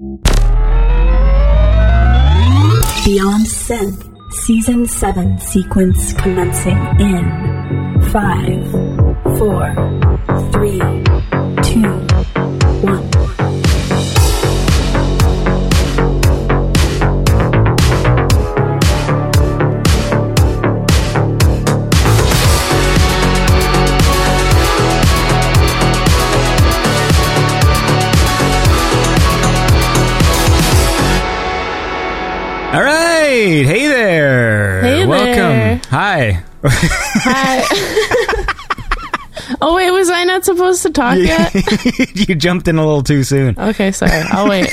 Beyond Synth Season 7 sequence commencing in 5, 4, 3, 2, 1. Hi. Hi. oh wait, was I not supposed to talk yet? you jumped in a little too soon. Okay, sorry. I'll wait.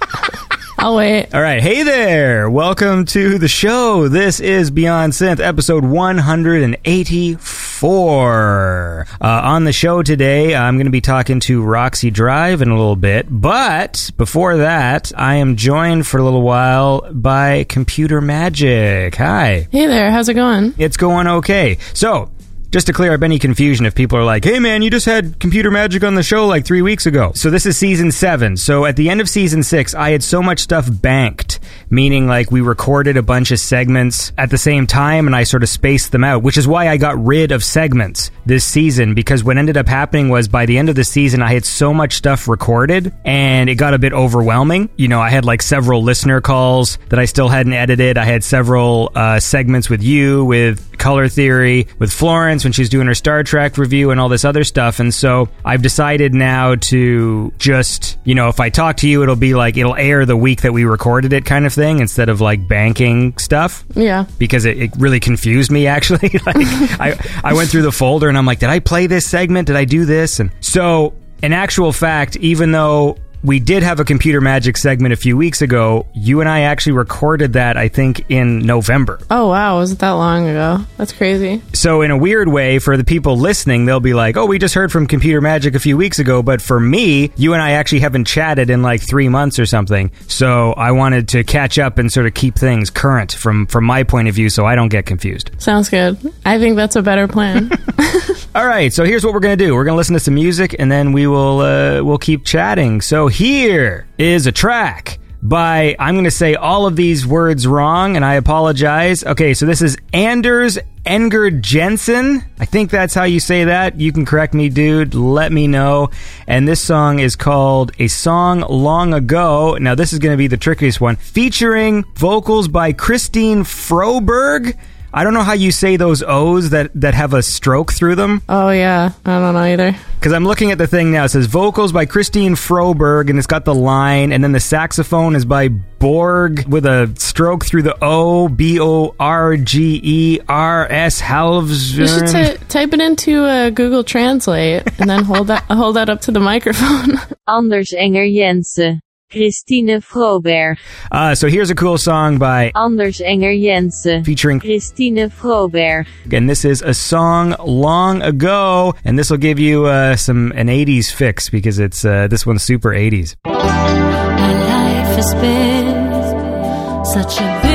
I'll wait. All right. Hey there. Welcome to the show. This is Beyond Synth, episode 184. Uh, on the show today, I'm going to be talking to Roxy Drive in a little bit. But before that, I am joined for a little while by Computer Magic. Hi. Hey there, how's it going? It's going okay. So, just to clear up any confusion, if people are like, hey man, you just had Computer Magic on the show like three weeks ago. So, this is season seven. So, at the end of season six, I had so much stuff banked, meaning like we recorded a bunch of segments at the same time and I sort of spaced them out, which is why I got rid of segments this season because what ended up happening was by the end of the season, I had so much stuff recorded and it got a bit overwhelming. You know, I had like several listener calls that I still hadn't edited. I had several uh, segments with you, with Color Theory, with Florence when she's doing her Star Trek review and all this other stuff. And so I've decided now to just, you know, if I talk to you, it'll be like, it'll air the week that we recorded it kind of thing instead of like banking stuff Yeah. because it, it really confused me actually. like I, I went through the folder and I'm like, did I play this segment? Did I do this? And so in actual fact, even though we did have a computer magic segment a few weeks ago, you and I actually recorded that, I think, in November. Oh wow, was it that long ago? That's crazy. So, in a weird way, for the people listening, they'll be like, oh, we just heard from Computer Magic a few weeks ago. But for me, you and I actually haven't chatted in like three months or something. So, I wanted to catch up and sort of keep things current from, from my point of view so I don't get confused. Sounds good. I think that's a better plan. All right, so here's what we're gonna do. We're gonna listen to some music, and then we will uh, we'll keep chatting. So here is a track by I'm gonna say all of these words wrong, and I apologize. Okay, so this is Anders Enger Jensen. I think that's how you say that. You can correct me, dude. Let me know. And this song is called "A Song Long Ago." Now, this is gonna be the trickiest one, featuring vocals by Christine Froberg. I don't know how you say those O's that, that have a stroke through them. oh yeah, I don't know either. Because I'm looking at the thing now. It says vocals by Christine Froberg, and it's got the line, and then the saxophone is by Borg with a stroke through the O, B O R G E R S Halves. You should ty- type it into uh, Google Translate and then hold that hold that up to the microphone. Anders Enger Jensen. Christine Froberg. Uh, so here's a cool song by Anders Enger Jensen. featuring, Christine Froberg. and this is a song long ago, and this will give you uh, some an 80s fix because it's uh, this one's super 80s. My life has been such a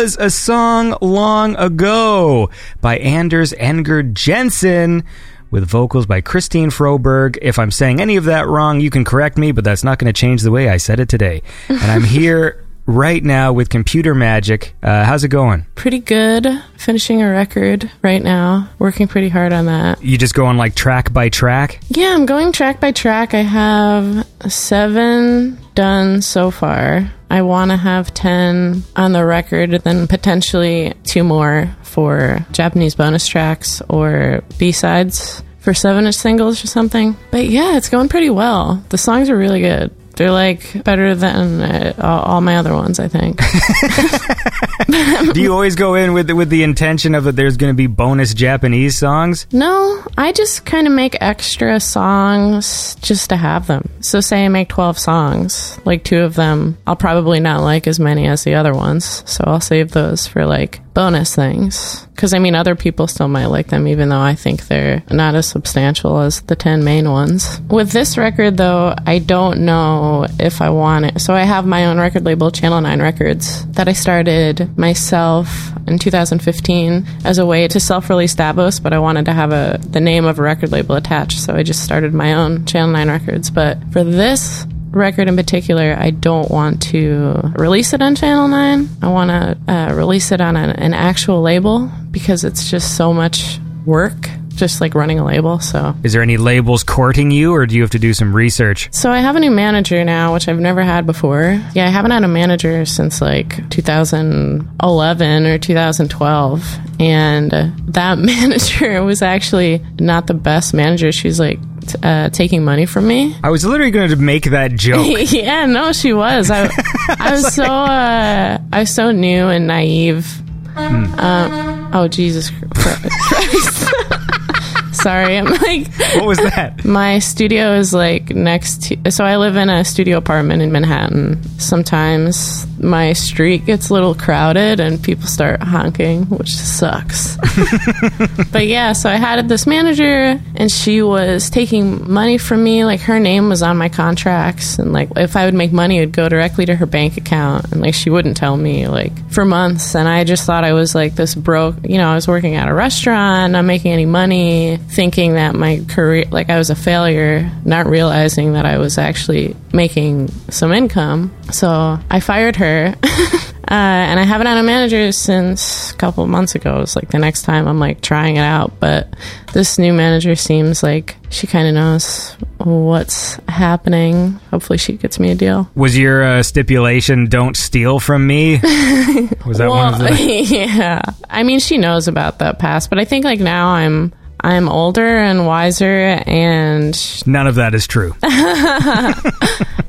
was a song long ago by Anders Enger Jensen with vocals by Christine Froberg. If I'm saying any of that wrong, you can correct me, but that's not going to change the way I said it today. And I'm here right now with Computer Magic. Uh, how's it going? Pretty good. Finishing a record right now. Working pretty hard on that. You just going like track by track? Yeah, I'm going track by track. I have seven done so far. I want to have 10 on the record, then potentially two more for Japanese bonus tracks or B sides for seven inch singles or something. But yeah, it's going pretty well. The songs are really good. They're like better than uh, all all my other ones, I think. Do you always go in with with the intention of that there's going to be bonus Japanese songs? No, I just kind of make extra songs just to have them. So, say I make 12 songs, like two of them, I'll probably not like as many as the other ones. So, I'll save those for like bonus things. Because, I mean, other people still might like them, even though I think they're not as substantial as the 10 main ones. With this record, though, I don't know if I want it. So, I have my own record label, Channel 9 Records, that I started myself in 2015 as a way to self-release Davos, but I wanted to have a the name of a record label attached, so I just started my own Channel 9 Records. But for this record in particular, I don't want to release it on Channel 9. I want to uh, release it on an, an actual label because it's just so much work, just like running a label. So Is there any labels courting you, or do you have to do some research? so I have a new manager now, which I've never had before. Yeah, I haven't had a manager since like 2011 or 2012. And that manager was actually not the best manager. She was like uh, taking money from me. I was literally going to make that joke. yeah, no, she was. I, I was so uh, I was so new and naive. Um, oh Jesus Christ! Sorry, I'm like what was that? my studio is like next to. So I live in a studio apartment in Manhattan. Sometimes my street gets a little crowded and people start honking, which sucks. but yeah, so I had this manager and she was taking money from me. Like her name was on my contracts, and like if I would make money, it would go directly to her bank account, and like she wouldn't tell me like for months. And I just thought I was like this broke. You know, I was working at a restaurant, not making any money, thinking that my career, like I was a failure, not realizing that I was actually making some income. So I fired her. Uh, and I haven't had a manager since a couple of months ago. It's like the next time I'm like trying it out. But this new manager seems like she kind of knows what's happening. Hopefully, she gets me a deal. Was your uh, stipulation "Don't steal from me"? Was that one of the? yeah. I mean, she knows about that past, but I think like now I'm I'm older and wiser, and None of that is true.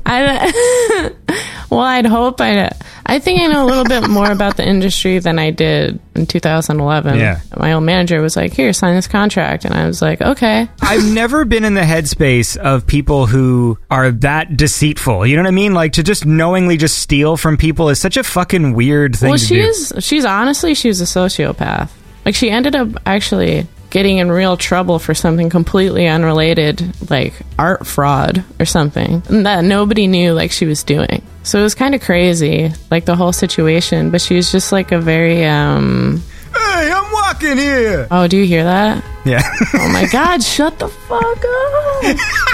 I. well, I'd hope I. I think I know a little bit more about the industry than I did in 2011. Yeah. My old manager was like, "Here, sign this contract," and I was like, "Okay." I've never been in the headspace of people who are that deceitful. You know what I mean? Like to just knowingly just steal from people is such a fucking weird thing Well, to do. is. She's honestly, she was a sociopath. Like she ended up actually getting in real trouble for something completely unrelated, like art fraud or something that nobody knew like she was doing. So it was kind of crazy, like the whole situation. But she was just like a very. um Hey, I'm walking here. Oh, do you hear that? Yeah. Oh my God! shut the fuck up.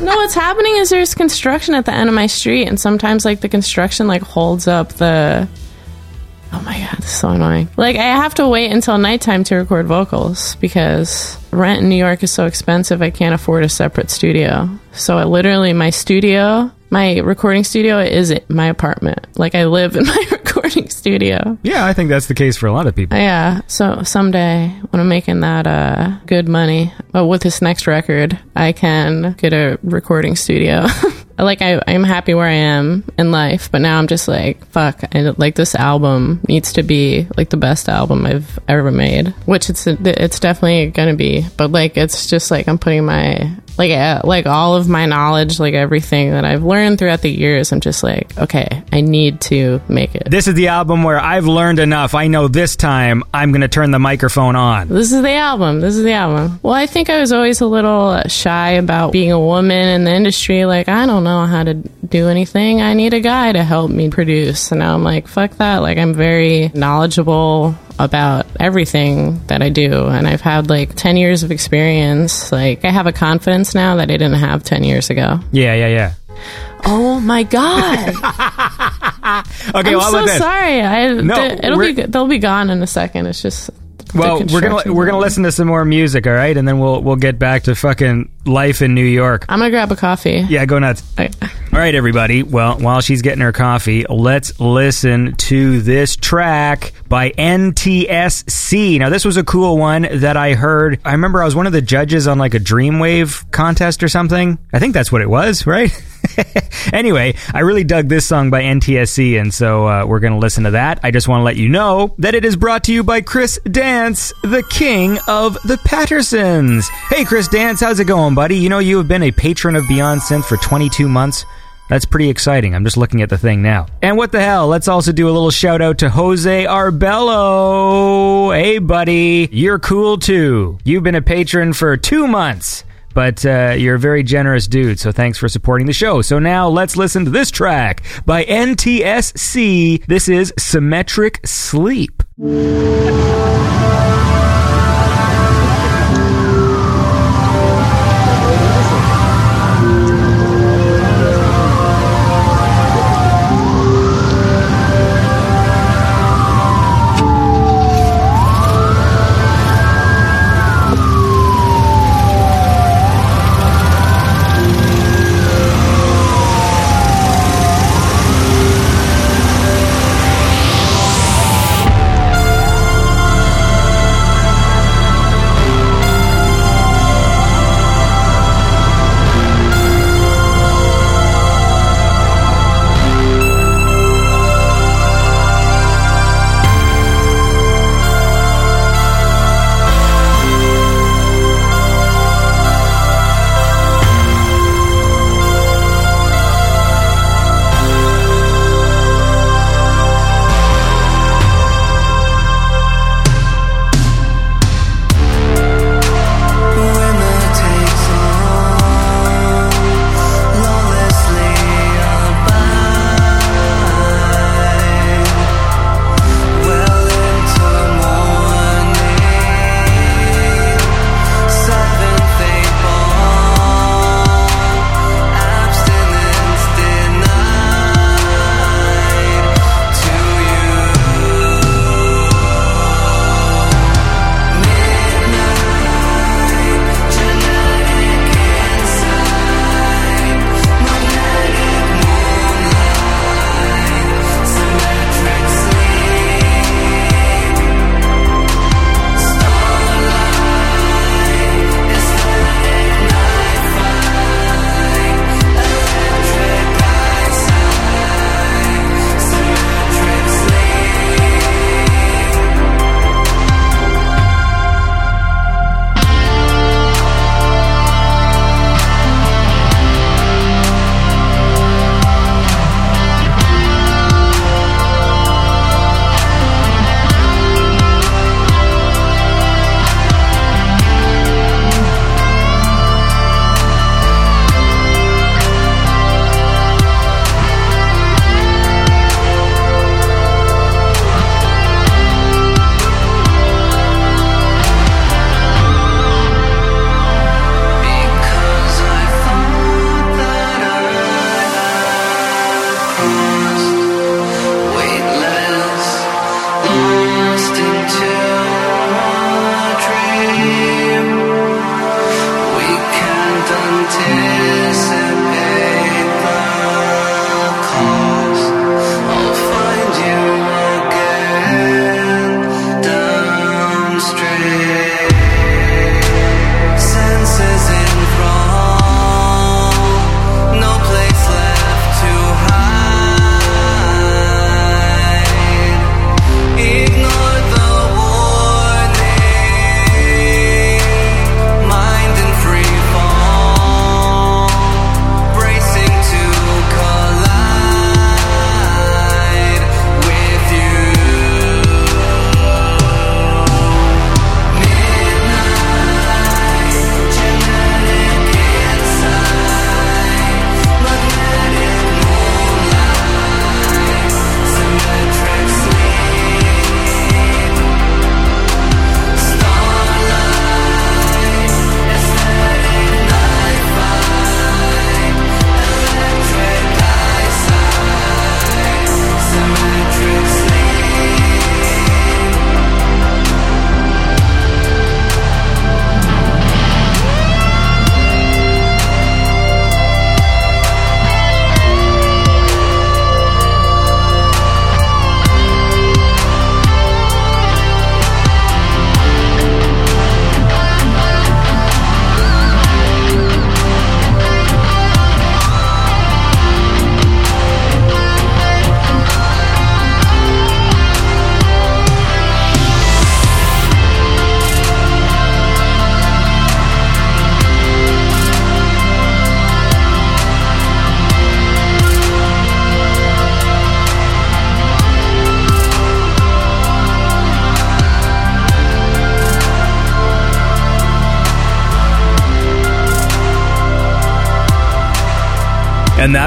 No, what's happening is there's construction at the end of my street, and sometimes like the construction like holds up the. Oh my god, this is so annoying. Like I have to wait until nighttime to record vocals because rent in New York is so expensive. I can't afford a separate studio. So I literally my studio, my recording studio is my apartment. Like I live in my recording studio. yeah, I think that's the case for a lot of people. Yeah. So someday when I'm making that uh, good money, but with this next record, I can get a recording studio. like I, I'm happy where I am in life, but now I'm just like, fuck. I, like this album needs to be like the best album I've ever made, which it's it's definitely gonna be. But like it's just like I'm putting my like uh, like all of my knowledge, like everything that I've learned throughout the years, I'm just like, okay, I need to make it. This is the album where I've learned enough. I know this time I'm going to turn the microphone on. This is the album. This is the album. Well, I think I was always a little shy about being a woman in the industry. Like, I don't know how to do anything. I need a guy to help me produce. And now I'm like, fuck that. Like, I'm very knowledgeable about everything that I do. And I've had like 10 years of experience. Like, I have a confidence now that I didn't have 10 years ago. Yeah, yeah, yeah. Oh my God. Okay, I'm well, so sorry. I, No, th- it'll be, they'll be gone in a second. It's just. Well, we're gonna we're gonna listen to some more music, all right, and then we'll we'll get back to fucking life in New York. I'm gonna grab a coffee. Yeah, go nuts. Okay. All right, everybody. Well, while she's getting her coffee, let's listen to this track by NTSC. Now, this was a cool one that I heard. I remember I was one of the judges on like a Dreamwave contest or something. I think that's what it was, right? anyway, I really dug this song by NTSC, and so uh, we're going to listen to that. I just want to let you know that it is brought to you by Chris Dance, the king of the Pattersons. Hey, Chris Dance, how's it going, buddy? You know, you have been a patron of Beyond Synth for 22 months. That's pretty exciting. I'm just looking at the thing now. And what the hell? Let's also do a little shout out to Jose Arbello. Hey, buddy. You're cool too. You've been a patron for two months. But uh, you're a very generous dude, so thanks for supporting the show. So now let's listen to this track by NTSC. This is Symmetric Sleep.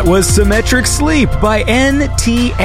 That was Symmetric Sleep by NTSC.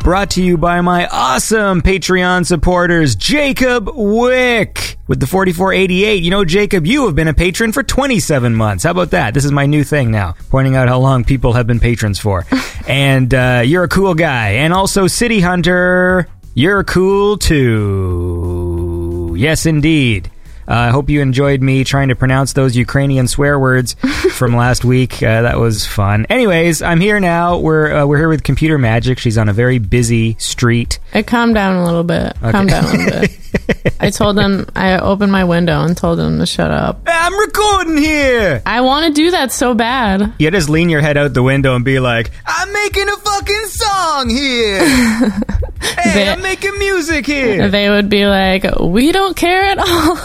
Brought to you by my awesome Patreon supporters, Jacob Wick with the 4488. You know, Jacob, you have been a patron for 27 months. How about that? This is my new thing now, pointing out how long people have been patrons for. and uh, you're a cool guy. And also, City Hunter, you're cool too. Yes, indeed. Uh, I hope you enjoyed me trying to pronounce those Ukrainian swear words from last week. Uh, that was fun. Anyways, I'm here now. We're uh, we're here with Computer Magic. She's on a very busy street. I calmed down a little bit. Calm down a little bit. I told them, I opened my window and told them to shut up. I'm recording here. I want to do that so bad. You just lean your head out the window and be like, "I'm making a fucking song here. hey, They- I'm making music here." They would be like, we don't care at all.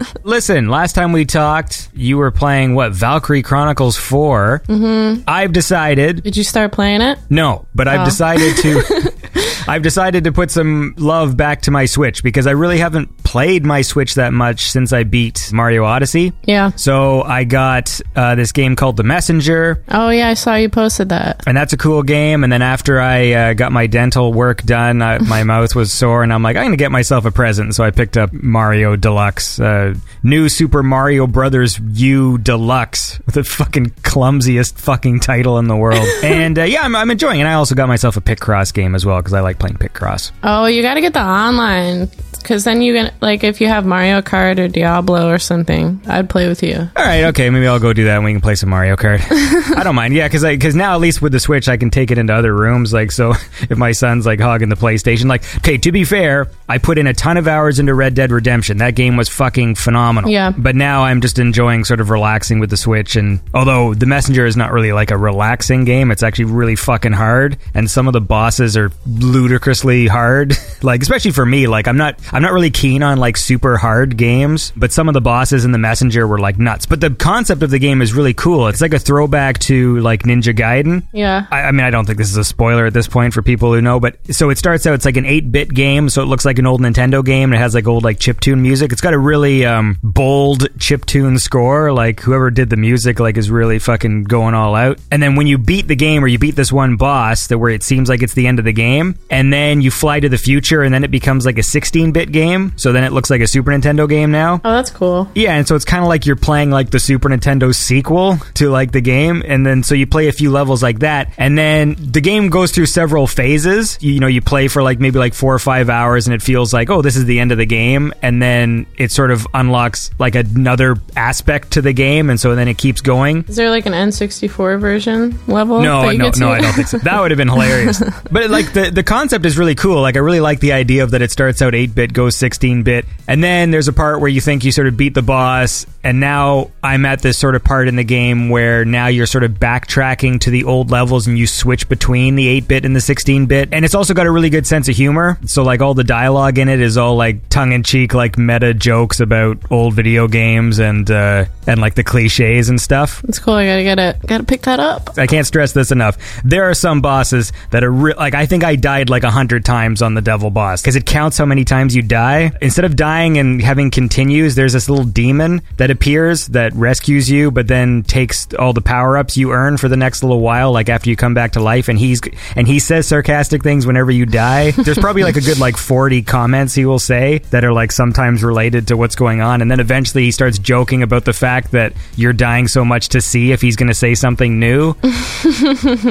Listen, last time we talked, you were playing what Valkyria Chronicles 4 Mm-hmm. I've decided Did you start playing it? No, but I've Oh. decided to. I've decided to put some love back to my Switch because I really haven't played my Switch that much since I beat Mario Odyssey. Yeah. So I got uh, this game called The Messenger, Oh, yeah, I saw you posted that. and that's a cool game. And then after I uh, got my dental work done, I, my mouth was sore, and I'm like, I'm gonna get myself a present. So I picked up Mario Deluxe, uh, new Super Mario Brothers U Deluxe, the fucking clumsiest fucking title in the world. and uh, yeah, I'm, I'm enjoying. it. And I also got myself a Picross game as well because I like playing Picross. Oh, you got to get the online. Because then you can, like, if you have Mario Kart or Diablo or something, I'd play with you. All right, okay, maybe I'll go do that and we can play some Mario Kart. I don't mind, yeah, because because now at least with the Switch I can take it into other rooms. Like, so if my son's like hogging the PlayStation, like, okay, to be fair, I put in a ton of hours into Red Dead Redemption. That game was fucking phenomenal. Yeah. But now I'm just enjoying sort of relaxing with the Switch, and although the Messenger is not really like a relaxing game, it's actually really fucking hard, and some of the bosses are ludicrously hard. like, especially for me, like I'm not I'm not really keen on like super hard games, but some of the bosses in the Messenger were like nuts. But the concept of the game is really cool. It's like a throwback to like Ninja Gaiden. Yeah. I, I mean, I don't think this is a spoiler at this point for people who know, but so it starts out. It's like an eight-bit game, so it looks like an old Nintendo game. And it has like old like chiptune music. It's got a really um, bold chiptune score. Like whoever did the music like is really fucking going all out. And then when you beat the game or you beat this one boss, that where it seems like it's the end of the game, and then you fly to the future, and then it becomes like a 16-bit game. So then it looks like a Super Nintendo game now. Oh, that's cool. Yeah, and so it's kind of like you're playing like the Super Nintendo sequel to like the game, and then so you play a few levels like that, and then the game goes through several phases. You, you know, you play for like maybe like four or five hours, and it feels like oh, this is the end of the game, and then it sort of unlocks like another aspect to the game, and so then it keeps going. Is there like an N64 version level? No, no, no, I don't think so. That would have been hilarious. but like the the concept is really cool. Like I really like the idea of that it starts out 8-bit, goes 16-bit, and then there's a part where you think you sort of beat the boss, and now I'm at this sort of part in the game where now you're sort of backtracking to the old levels and you switch between the 8-bit and the 16-bit. And it's also got a really good sense of humor. So like all the dialogue in it is all like tongue in cheek like meta jokes about old video games and uh and like the clichés and stuff. It's cool. I gotta get it. Gotta pick that up. I can't stress this enough. There are some bosses that are re- like I think I died like a hundred times on the devil boss because it counts how many times you die. Instead of dying and having continues, there's this little demon that appears that rescues you, but then takes all the power ups you earn for the next little while. Like after you come back to life, and he's and he says sarcastic things whenever you die. There's probably like a good like forty comments he will say that are like sometimes related to what's going on, and then eventually he starts joking about the fact that you're dying so much to see if he's going to say something new.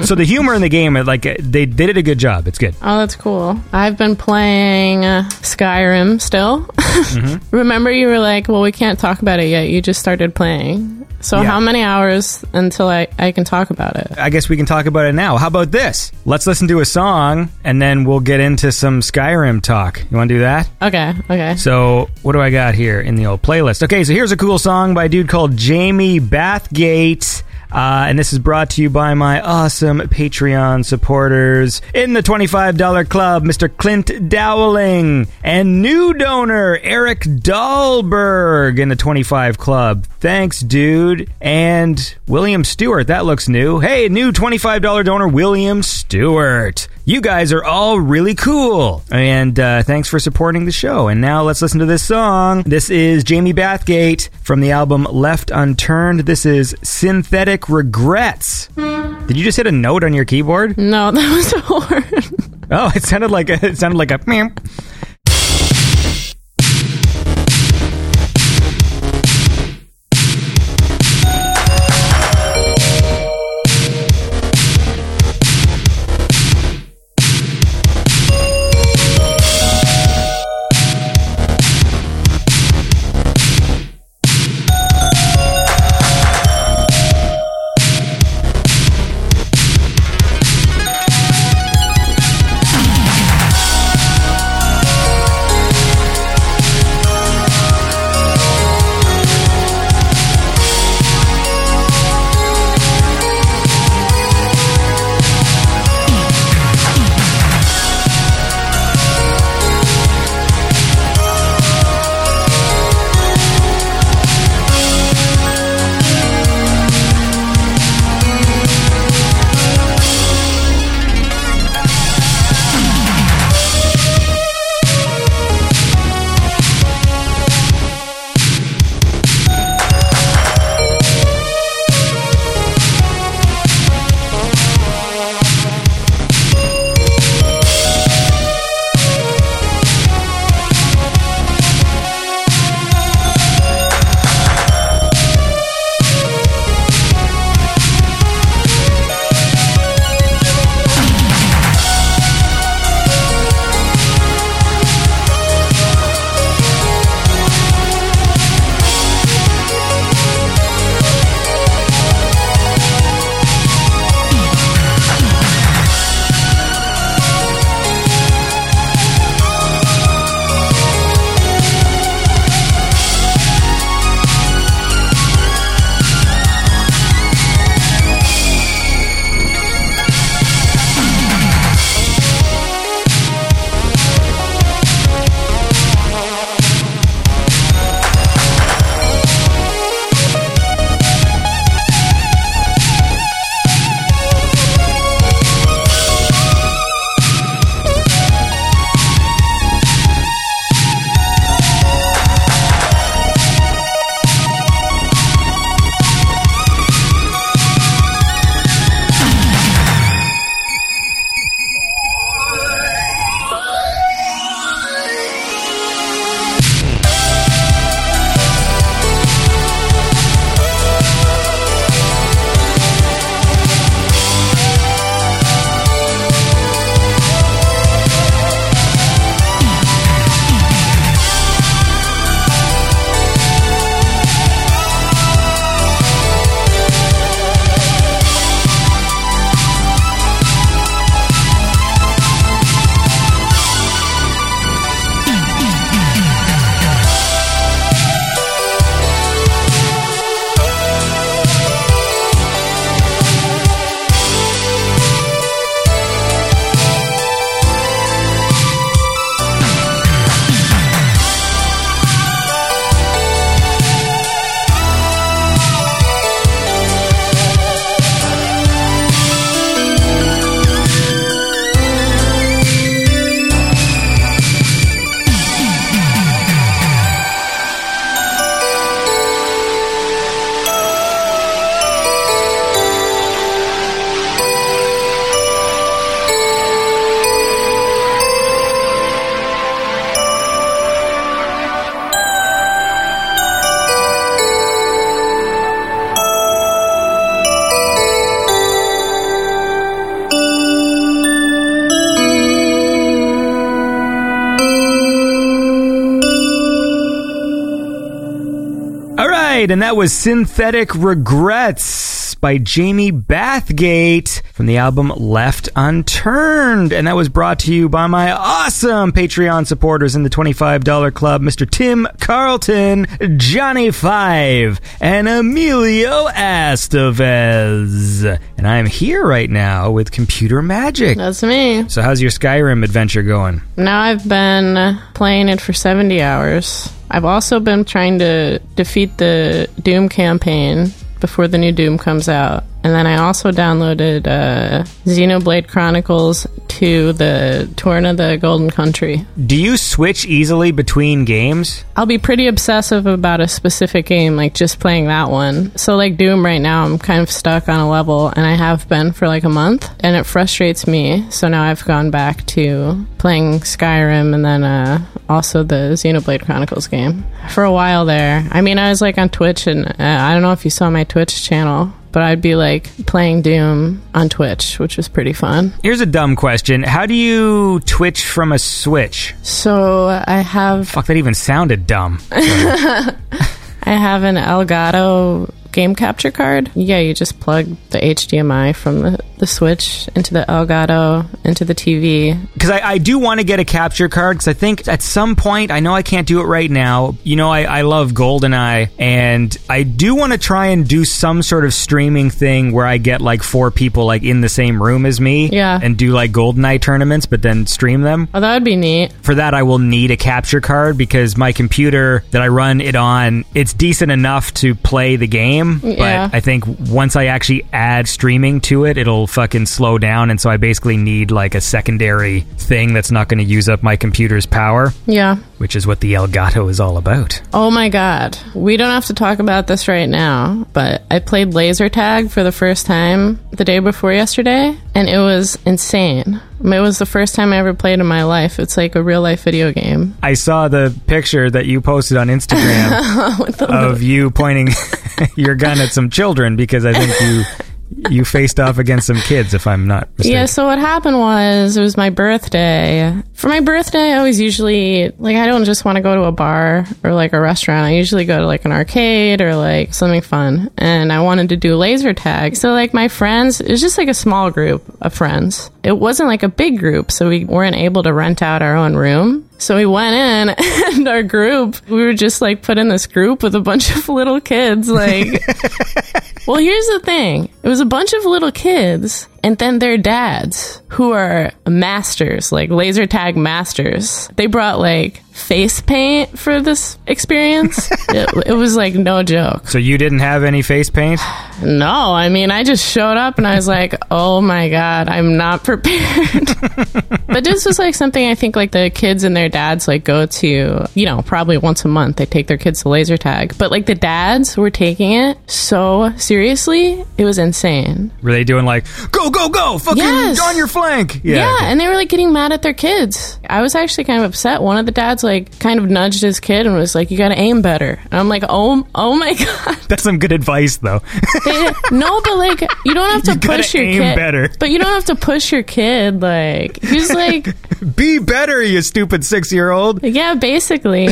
so the humor in the game, like they they did a good job. It's good. Oh, that's cool. I've been playing uh, Skyrim still. Mm-hmm. Remember, you were like, well, we can't talk about it yet. You just started playing. So, Yeah. how many hours until I, I can talk about it? I guess we can talk about it now. How about this? Let's listen to a song and then we'll get into some Skyrim talk. You want to do that? Okay, okay. So, what do I got here in the old playlist? Okay, so here's a cool song by a dude called Jamie Bathgate. Uh, and this is brought to you by my awesome Patreon supporters in the $25 club, Mr. Clint Dowling, and new donor, Eric Dahlberg in the 25 club. Thanks, dude. And William Stewart, that looks new. Hey, new $25 donor, William Stewart. You guys are all really cool. And uh, thanks for supporting the show. And now let's listen to this song. This is Jamie Bathgate from the album Left Unturned. This is Synthetic Regrets. Did you just hit a note on your keyboard? No, that was a horn. Oh, it sounded like a, it sounded like a meow. Right, and that was Synthetic Regrets by Jamie Bathgate from the album Left Unturned. And that was brought to you by my awesome Patreon supporters in the $25 club, Mr. Tim Carlton, Johnny Five, and Emilio Estevez. And I'm here right now with Computer Magic. That's me. So how's your Skyrim adventure going? Now I've been playing it for 70 hours. I've also been trying to defeat the Doom campaign before the new Doom comes out. And then I also downloaded uh, Xenoblade Chronicles to the Torna the Golden Country. Do you switch easily between games? I'll be pretty obsessive about a specific game, like just playing that one. So, like Doom right now, I'm kind of stuck on a level, and I have been for like a month, and it frustrates me. So now I've gone back to playing Skyrim and then uh, also the Xenoblade Chronicles game. For a while there, I mean, I was like on Twitch, and uh, I don't know if you saw my Twitch channel. But I'd be like playing Doom on Twitch, which was pretty fun. Here's a dumb question. How do you Twitch from a Switch? So I have Fuck, that even sounded dumb. I have an Elgato game capture card. Yeah, you just plug the HDMI from the, the Switch into the Elgato into the TV. Because I, I do want to get a capture card because I think at some point, I know I can't do it right now. You know, I, I love GoldenEye and I do want to try and do some sort of streaming thing where I get like four people like in the same room as me. Yeah. And do like GoldenEye tournaments, but then stream them. Oh, that would be neat. For that, I will need a capture card because my computer that I run it on, it's decent enough to play the game. Yeah. But I think once I actually add streaming to it, it'll fucking slow down. And so I basically need like a secondary thing that's not going to use up my computer's power, Yeah. which is what the Elgato is all about. Oh my god. We don't have to talk about this right now, but I played laser tag for the first time the day before yesterday, and it was insane. It was the first time I ever played in my life. It's like a real life video game. I saw the picture that you posted on Instagram of you pointing your gun at some children because I think you you faced off against some kids, if I'm not mistaken. Yeah, so what happened was it was my birthday. For my birthday, I always usually like I don't just want to go to a bar or like a restaurant. I usually go to like an arcade or like something fun. And I wanted to do laser tag. So like my friends, it was just like a small group of friends. It wasn't like a big group, so we weren't able to rent out our own room. So we went in and our group, we were just like put in this group with a bunch of little kids like Well, here's the thing. It was a bunch of little kids and then their dads who are masters, like laser tag masters. They brought like face paint for this experience. it, it was like no joke. So you didn't have any face paint? No, I mean, I just showed up and I was like, oh my God, I'm not prepared. but this was like something I think like the kids and their dads like go to, you know, probably once a month. They take their kids to laser tag. But like the dads were taking it so seriously, it was insane. Were they doing like go go go fucking Yes. on your flank? Yeah, okay. and they were like getting mad at their kids. I was actually kind of upset. One of the dads like kind of nudged his kid and was like, "You got to aim better." And I'm like, "Oh, oh my god." That's some good advice though. They- no, but like you don't have to You push your aim kid. better. But you don't have to push your kid. Like he's like, Be better, you stupid six year old. yeah, basically.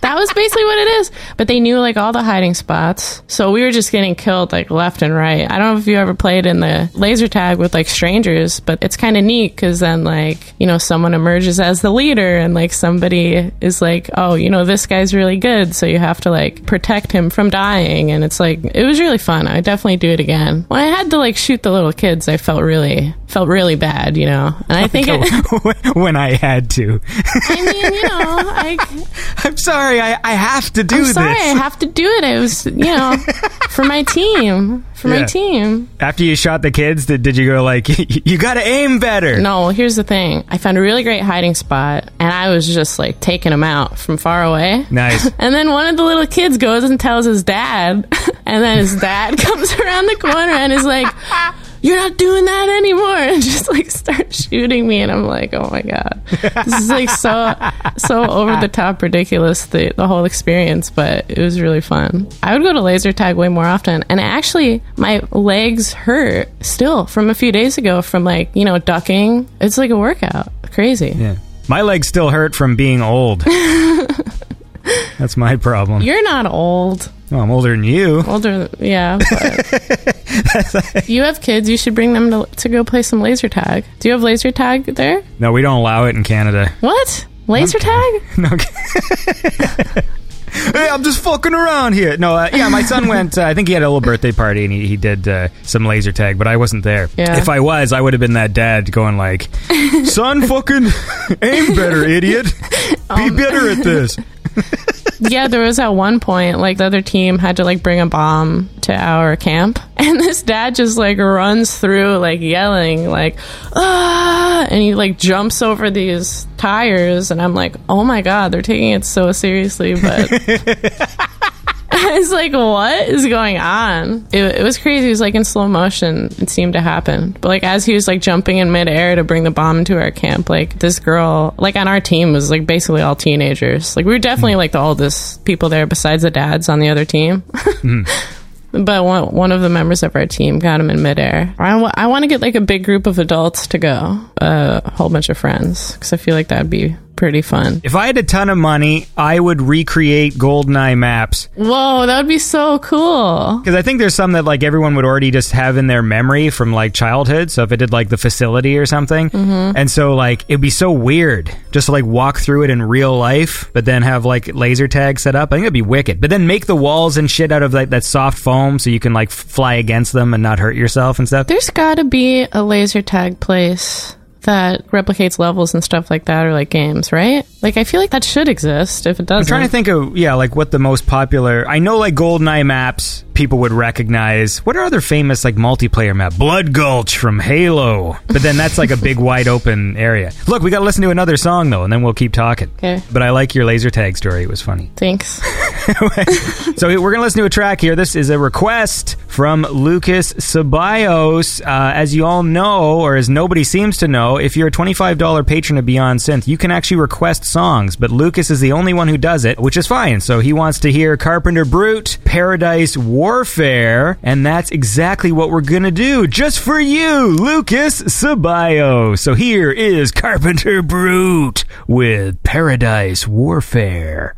That was basically what it is. But they knew like all the hiding spots. So we were just getting killed like left and right. I don't know if you ever played in the laser tag with like strangers, but it's kind of neat because then like, you know, someone emerges as the leader and like somebody is like, oh, you know, this guy's really good. So you have to like protect him from dying. And it's like, it was really fun. I definitely do it again. When I had to like shoot the little kids, I felt really, felt really bad, you know? And I think it, when I had to. I mean, you know, I, I'm sorry, I, I have to do I'm this. I have to do it. It was, you know, for my team. For Yeah. my team. After you shot the kids, did, did you go like, you gotta aim better? No, here's the thing. I found a really great hiding spot, and I was just like taking them out from far away. Nice. And then one of the little kids goes and tells his dad, and then his dad comes around the corner and is like, "You're not doing that anymore," and just like start shooting me, and I'm like, "Oh my god, this is like so so over the top ridiculous the the whole experience." But it was really fun. I would go to laser tag way more often, and actually, my legs hurt still from a few days ago from like you know ducking. It's like a workout, crazy. Yeah. My legs still hurt from being old. That's my problem. You're not old. Well, I'm older than you. Older, yeah. You have kids. You should bring them to, to go play some laser tag. Do you have laser tag there? No, we don't allow it in Canada. What laser tag? No. hey, I'm just fucking around here. No, uh, yeah, my son went. Uh, I think he had a little birthday party and he, he did uh, some laser tag, but I wasn't there. Yeah. If I was, I would have been that dad going like, "Son, fucking aim better, idiot. Be better at this." yeah, there was at one point, like the other team had to like bring a bomb to our camp, and this dad just like runs through, like yelling, like ah, and he like jumps over these tires, and I'm like, oh my god, they're taking it so seriously, but. I was like, what is going on? It, it was crazy. It was like in slow motion. It seemed to happen. But like as he was like jumping in midair to bring the bomb into our camp, like this girl, like on our team was like basically all teenagers. Like we were definitely hmm. like the oldest people there besides the dads on the other team. Hmm. But one, one of the members of our team got him in midair. I, wa- I want to get like a big group of adults to go, a whole bunch of friends, because I feel like that'd be pretty fun. If I had a ton of money, I would recreate GoldenEye maps. Whoa, that would be so cool. Because I think there's some that like everyone would already just have in their memory from like childhood. So if it did like the facility or something, mm-hmm. and so like it'd be so weird just to like walk through it in real life, but then have like laser tag set up. I think it'd be wicked. But then make the walls and shit out of like that soft foam so you can like fly against them and not hurt yourself and stuff. There's got to be a laser tag place that replicates levels and stuff like that, or like games, right? Like I feel like that should exist. If it doesn't, I'm trying to think of yeah, like what the most popular. I know like GoldenEye maps people would recognize. What are other famous like multiplayer map? Blood Gulch from Halo. But then that's like a big wide open area. Look, we got to listen to another song though, and then we'll keep talking. Okay. But I like your laser tag story. It was funny. Thanks. So we're gonna listen to a track here. This is a request from Lucas Ceballos. Uh, as you all know, or as nobody seems to know, if you're a $25 patron of Beyond Synth, you can actually request songs. But Lucas is the only one who does it, which is fine. So he wants to hear Carpenter Brut, Paradise Warfare, and that's exactly what we're gonna do, just for you, Lucas Ceballos. So here is Carpenter Brut with Paradise Warfare.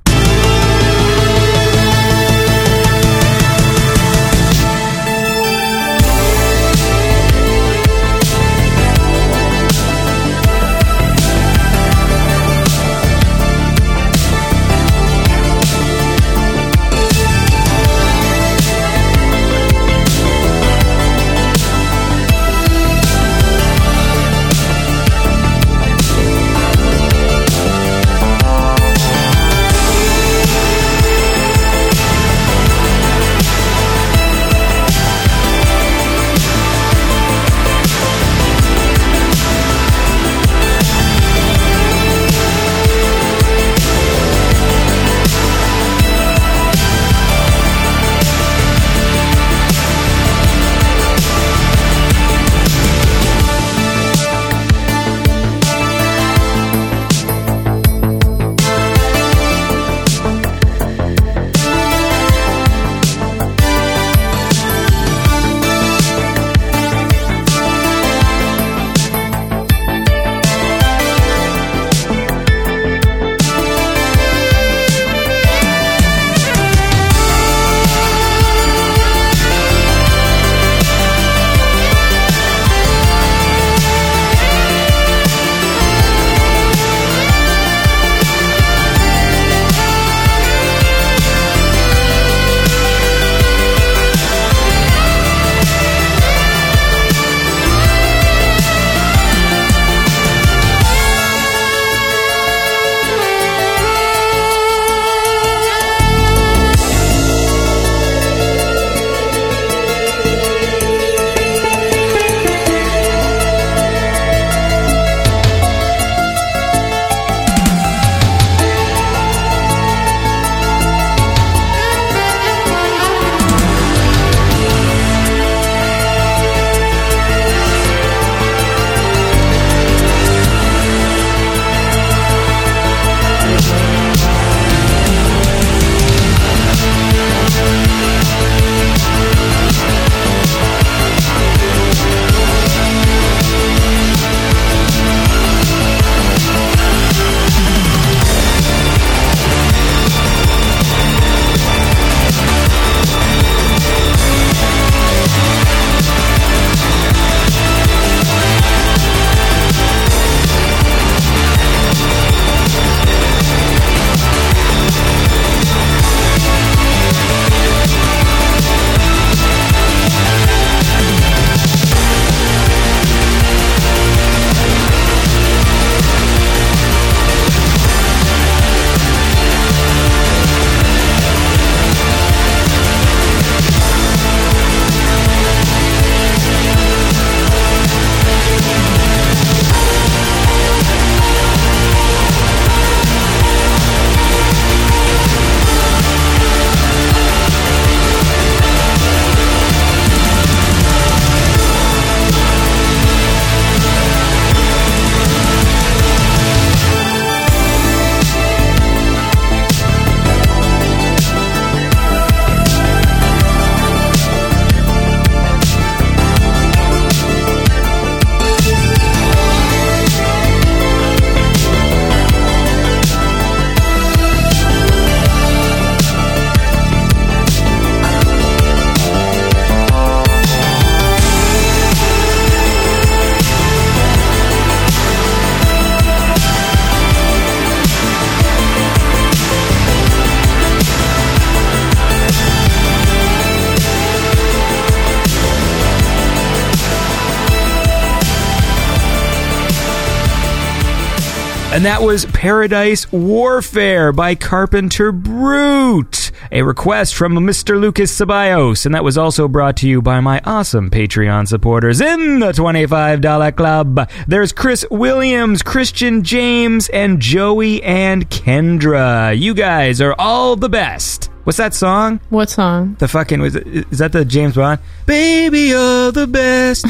And that was Paradise Warfare by Carpenter Brut, a request from Mr. Lucas Ceballos. And that was also brought to you by my awesome Patreon supporters in the $25 club. There's Chris Williams, Christian James, and Joey and Kendra. You guys are all the best. What's that song? What song? The fucking was is that the James Bond? Baby, you're the best.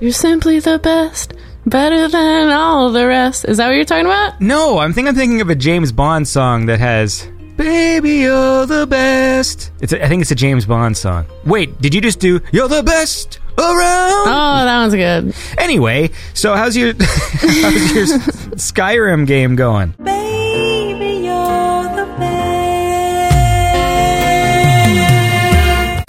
You're simply the best, better than all the rest. Is that what you're talking about? no, I'm think I'm thinking of a James Bond song that has Baby, you're the best. It's a, I think it's a James Bond song. Wait, did you just do You're the best around? Oh, that one's good. Anyway, so how's your how's your Skyrim game going?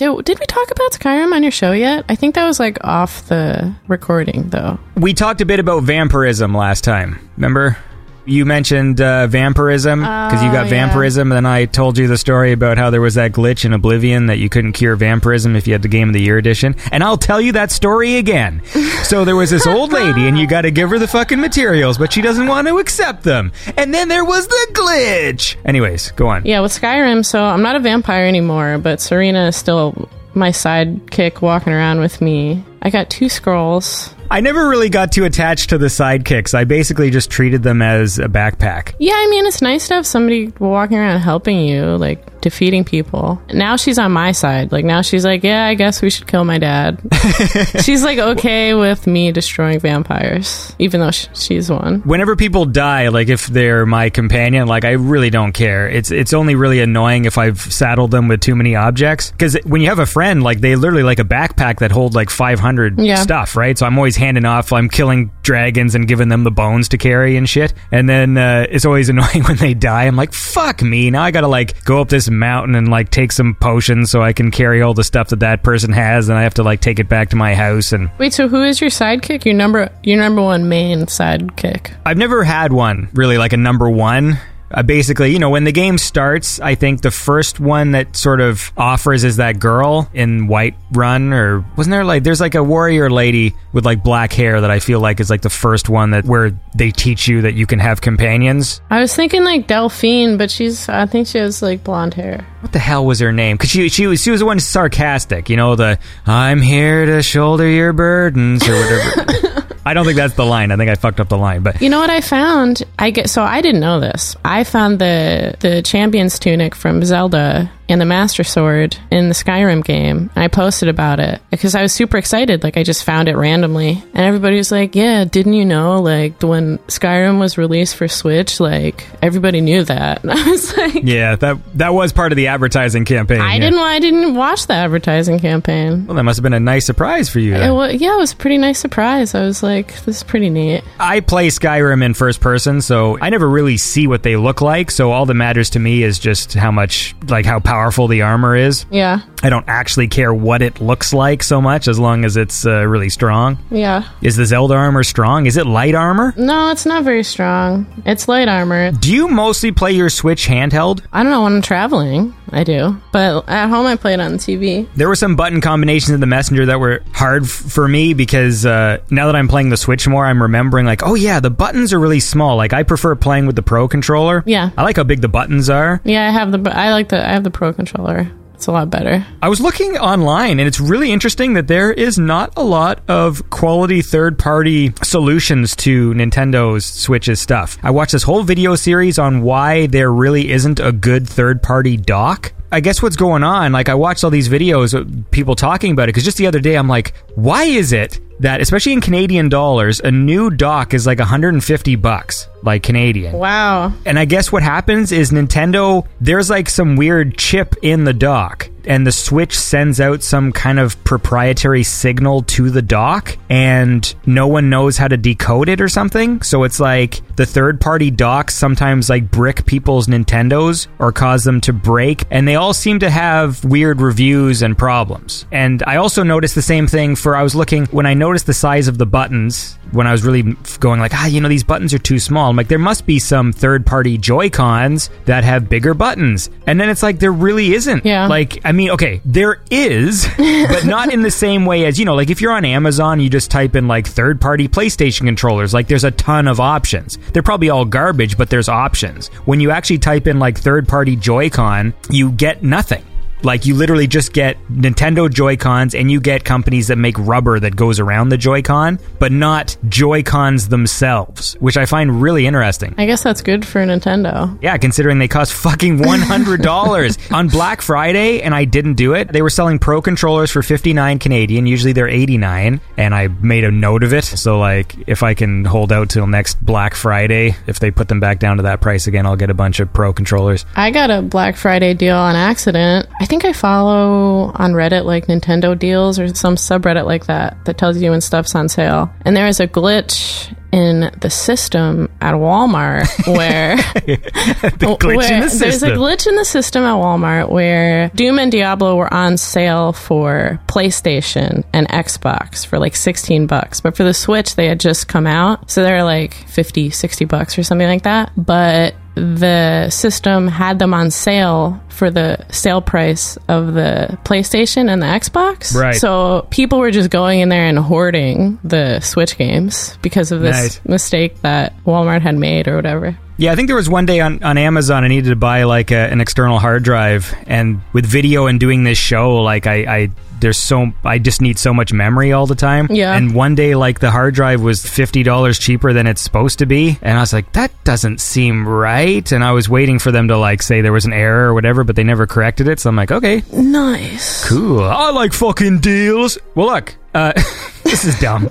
Did, did we talk about Skyrim on your show yet? I think that was like off the recording though. We talked a bit about vampirism last time. Remember? You mentioned uh, vampirism because you got Oh, yeah. vampirism, and then I told you the story about how there was that glitch in Oblivion that you couldn't cure vampirism if you had the Game of the Year edition. And I'll tell you that story again. so there was this old lady, and you got to give her the fucking materials, but she doesn't want to accept them. And then there was the glitch. Anyways, go on. Yeah, with Skyrim, so I'm not a vampire anymore, but Serana is still my sidekick walking around with me. I got two scrolls. I never really got too attached to the sidekicks. I basically just treated them as a backpack. Yeah, I mean, it's nice to have somebody walking around helping you, like defeating people. Now she's on my side. Like, now she's like, yeah, I guess we should kill my dad. she's like, okay with me destroying vampires, even though sh- she's one. whenever people die, like if they're my companion, like I really don't care. It's it's only really annoying if I've saddled them with too many objects. Because when you have a friend, like they literally like a backpack that holds like 500 Yeah. stuff, right? So I'm always handing off. I'm killing dragons and giving them the bones to carry and shit. And then uh, it's always annoying when they die. I'm like, fuck me. Now I gotta like go up this mountain and like take some potions so I can carry all the stuff that that person has, and I have to like take it back to my house and Wait, so who is your sidekick? Your number, your number one main sidekick? I've never had one really like a number one. Uh, basically, you know, when the game starts, I think the first one that sort of offers is that girl in White Run, or wasn't there like there's like a warrior lady with like black hair that I feel like is like the first one that where they teach you that you can have companions. I was thinking like Delphine, but she's, I think she has like blonde hair. What the hell was her name? Because she she was she was the one sarcastic, you know, the I'm here to shoulder your burdens or whatever. I don't think that's the line. I think I fucked up the line, but You know what I found? I get so I didn't know this. I found the the champion's tunic from Zelda and the Master Sword in the Skyrim game. I posted about it because I was super excited. Like I just found it randomly, and everybody was like, "Yeah, didn't you know? Like when Skyrim was released for Switch, like everybody knew that." And I was like, yeah, that that was part of the advertising campaign. "I yeah. didn't. I didn't watch the advertising campaign." Well, that must have been a nice surprise for you. It wa- yeah, it was a pretty nice surprise. I was like, "This is pretty neat." I play Skyrim in first person, so I never really see what they look like. So all that matters to me is just how much, like, how powerful the armor is. Yeah, I don't actually care what it looks like so much, as long as it's uh, really strong. yeah. Is the Zelda armor strong? Is it light armor? No, it's not very strong. It's light armor. Do you mostly play your Switch handheld? I don't know when I'm traveling. I do, but at home I play it on the TV. There were some button combinations in the Messenger that were hard f- for me because uh, now that I'm playing the Switch more, I'm remembering like, oh yeah, the buttons are really small. Like I prefer playing with the Pro controller. Yeah. I like how big the buttons are. Yeah, I have the. I like the. I have the Pro controller. It's a lot better. I was looking online, and it's really interesting that there is not a lot of quality third party solutions to Nintendo's Switch's stuff. I watched this whole video series on why there really isn't a good third party dock. I guess what's going on, like, I watched all these videos of people talking about it, because just the other day I'm like, why is it that, especially in Canadian dollars, a new dock is like 150 bucks, like Canadian? Wow. And I guess what happens is Nintendo, there's like some weird chip in the dock, and the Switch sends out some kind of proprietary signal to the dock, and no one knows how to decode it or something. So it's like the third party docks sometimes like brick people's Nintendos or cause them to break, and they all seem to have weird reviews and problems. And I also noticed the same thing for I was looking when I noticed the size of the buttons when I was really going like, ah, you know, these buttons are too small. I'm like, there must be some third party Joy Cons that have bigger buttons. And then it's like, there really isn't. Yeah. Like, I mean, okay, there is, but not in the same way as, you know, like if you're on Amazon, you just type in like third party PlayStation controllers. Like, there's a ton of options. They're probably all garbage, but there's options. When you actually type in like third party Joy-Con, you get nothing. Like you literally just get Nintendo Joy-Cons and you get companies that make rubber that goes around the Joy-Con, but not Joy-Cons themselves, which I find really interesting. I guess that's good for Nintendo. Yeah, considering they cost fucking $100 on Black Friday and I didn't do it. They were selling pro controllers for 59 Canadian, usually they're 89, and I made a note of it. So like if I can hold out till next Black Friday, if they put them back down to that price again, I'll get a bunch of pro controllers. I got a Black Friday deal on accident. I think I follow on Reddit like Nintendo deals or some subreddit like that that tells you when stuff's on sale. And there is a glitch in the system at Walmart where The glitch where the there's a glitch in the system at Walmart where Doom and Diablo were on sale for PlayStation and Xbox for like 16 bucks. But for the Switch, they had just come out. So they're like 50, 60 bucks or something like that. But the system had them on sale for the sale price of the PlayStation and the Xbox. Right. So people were just going in there and hoarding the Switch games because of this Nice. mistake that Walmart had made or whatever. Yeah, I think there was one day on, on Amazon I needed to buy like a, an external hard drive, and with video and doing this show, like I, I there's so I just need so much memory all the time. Yeah. And one day, like the hard drive was fifty dollars cheaper than it's supposed to be, and I was like, that doesn't seem right. And I was waiting for them to like say there was an error or whatever, but they never corrected it. So I'm like, okay, Nice. Cool. I like fucking deals. Well, look, uh, this is dumb.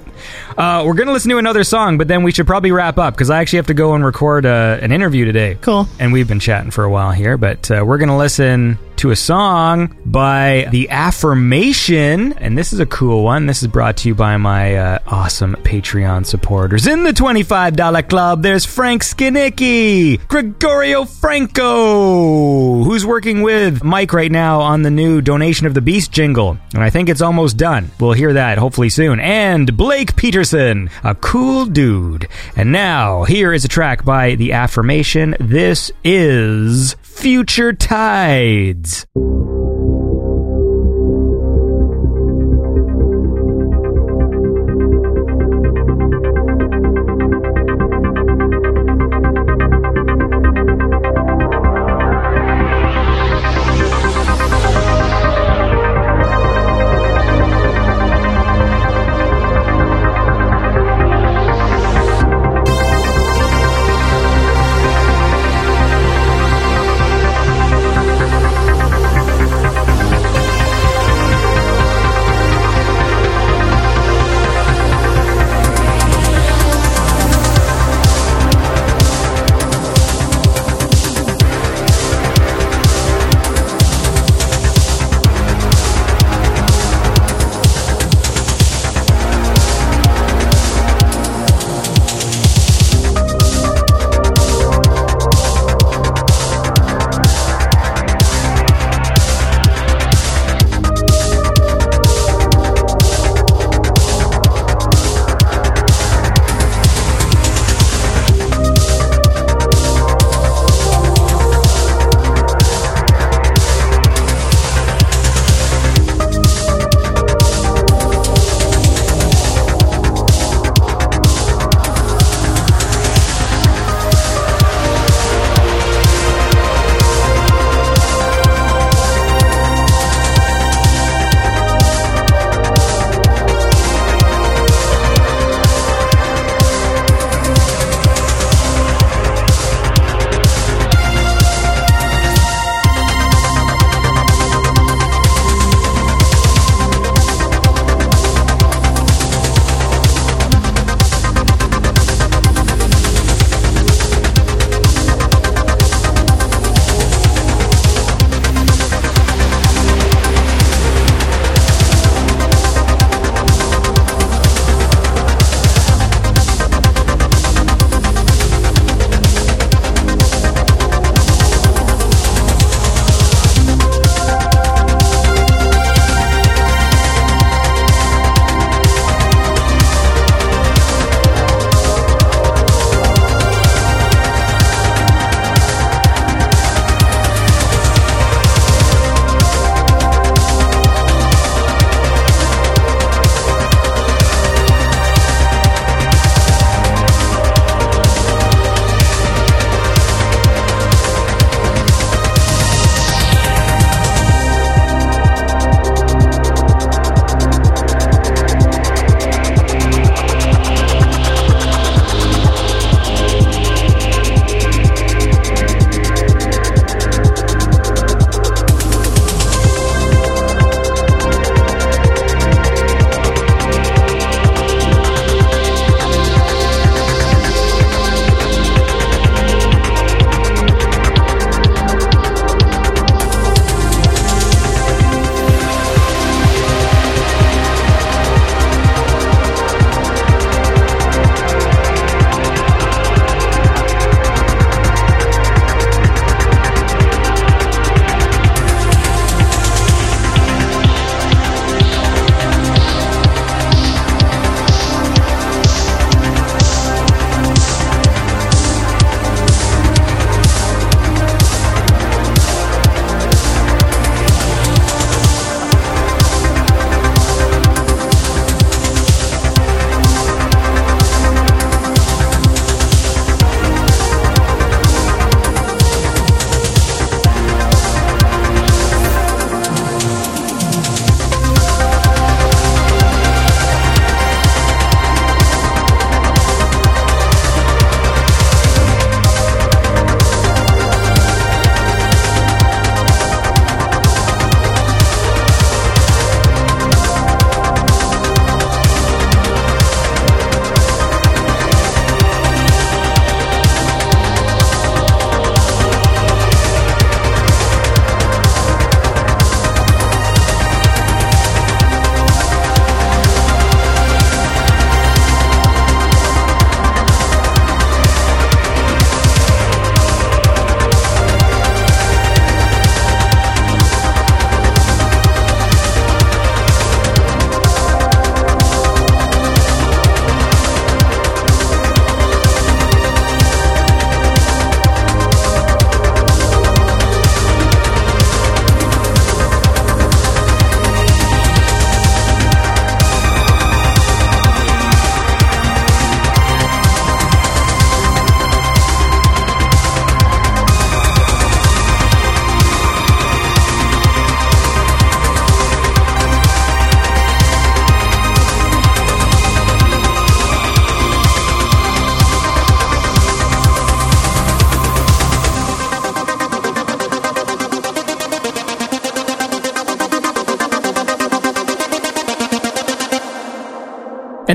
Uh, we're gonna listen to another song, but then we should probably wrap up because I actually have to go and record uh, an interview today. Cool. And we've been chatting for a while here, but uh, we're gonna listen to a song by The Affirmation, and this is a cool one. This is brought to you by my uh, awesome Patreon supporters. In the twenty-five dollar club, there's Frank Skinicki, Gregorio Franco, who's working with Mike right now on the new Donation of the Beast jingle, and I think it's almost done. We'll hear that hopefully soon. And Blake Peterson, a cool dude. And now, here is a track by The Affirmation. This is Future Tides. And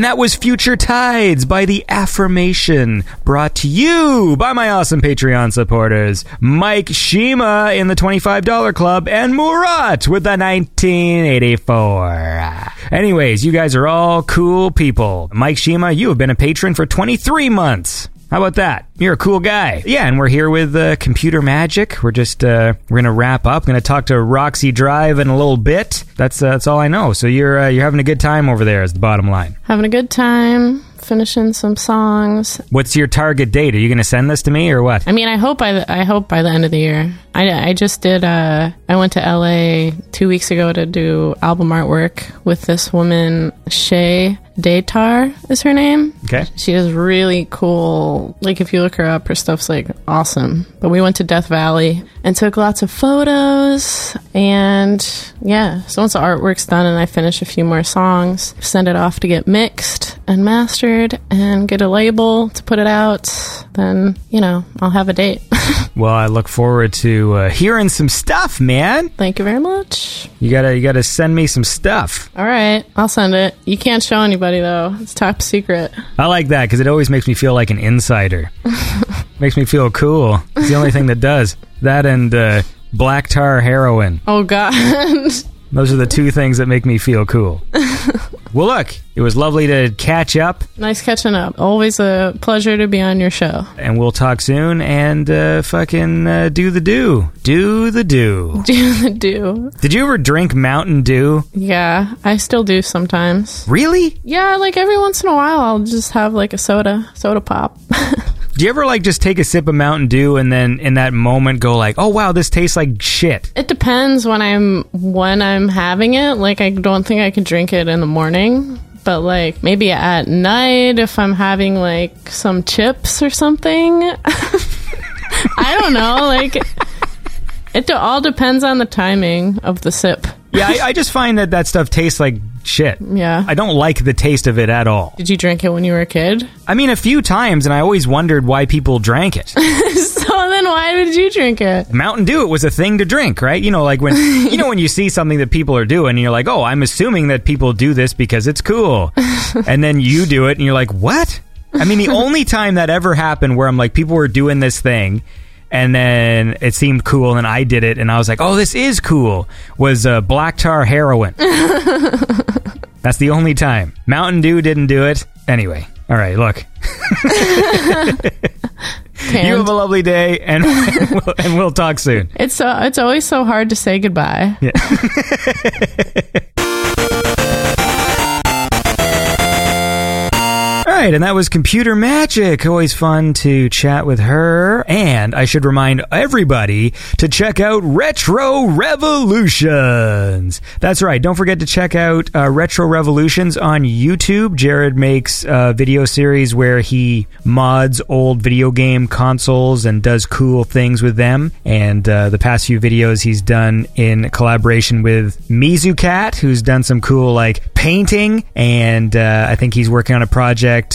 that was Future Tides by The Affirmation, brought to you by my awesome Patreon supporters, Mike Shima in the $25 club and Murat with the 1984. Anyways, you guys are all cool people. Mike Shima, you have been a patron for 23 months. How about that? You're a cool guy. Yeah, and we're here with uh, Computer Magic. We're just uh, we're gonna wrap up. Gonna talk to Roxy Drive in a little bit. That's uh, that's all I know. So you're uh, you're having a good time over there. Is the bottom line. Having a good time, finishing some songs. What's your target date? Are you gonna send this to me or what? I mean, I hope by the, I hope by the end of the year. I, I just did. Uh, I went to LA two weeks ago to do album artwork with this woman, Shay Daytar is her name. Okay. She is really cool. Like if you look her up, her stuff's like awesome. But we went to Death Valley and took lots of photos. And yeah, so once the artwork's done and I finish a few more songs, send it off to get mixed and mastered and get a label to put it out, then, you know, I'll have a date. Well, I look forward to uh, hearing some stuff, man. Thank you very much. You gotta you gotta send me some stuff. All right, I'll send it. You can't show anybody though. It's top secret. I like that because it always makes me feel like an insider. makes me feel cool. It's the only thing that does that and uh, black tar heroin. Oh god. Those are the two things that make me feel cool. well, look, it was lovely to catch up, nice catching up. Always a pleasure to be on your show. and we'll talk soon. And uh, fucking uh, do the do, do the do. Do the do. Did you ever drink Mountain Dew? Yeah, I still do sometimes. Really? Yeah, like every once in a while I'll just have like a soda, soda pop. Do you ever like just take a sip of Mountain Dew and then in that moment go like, "Oh wow, this tastes like shit." it depends when I'm when I'm having it. Like I don't think I could drink it in the morning. But like maybe at night if I'm having like some chips or something. I don't know, like it all depends on the timing of the sip. Yeah, I, I just find that that stuff tastes like shit. Yeah. I don't like the taste of it at all. Did you drink it when you were a kid? I mean, a few times, and I always wondered why people drank it. So then why did you drink it? Mountain Dew, it was a thing to drink, right? You know, like when you know when you see something that people are doing, and you're like, "Oh, I'm assuming that people do this because it's cool," and then you do it, and you're like, "What?" I mean, the only time that ever happened where I'm like, people were doing this thing. And then it seemed cool, and I did it, and I was like, "Oh, this is cool." Was uh, black tar heroin? That's the only time. Mountain Dew didn't do it. Anyway, all right. Look, you have a lovely day, and and we'll, and we'll talk soon. It's so it's always so hard to say goodbye. All right, and that was Computer Magic. Always fun to chat with her. And I should remind everybody to check out Retro Revolutions. That's right. Don't forget to check out uh, Retro Revolutions on YouTube. Jared makes a video series where he mods old video game consoles and does cool things with them. And uh, the past few videos he's done in collaboration with Mizucat, who's done some cool like painting. And uh, I think he's working on a project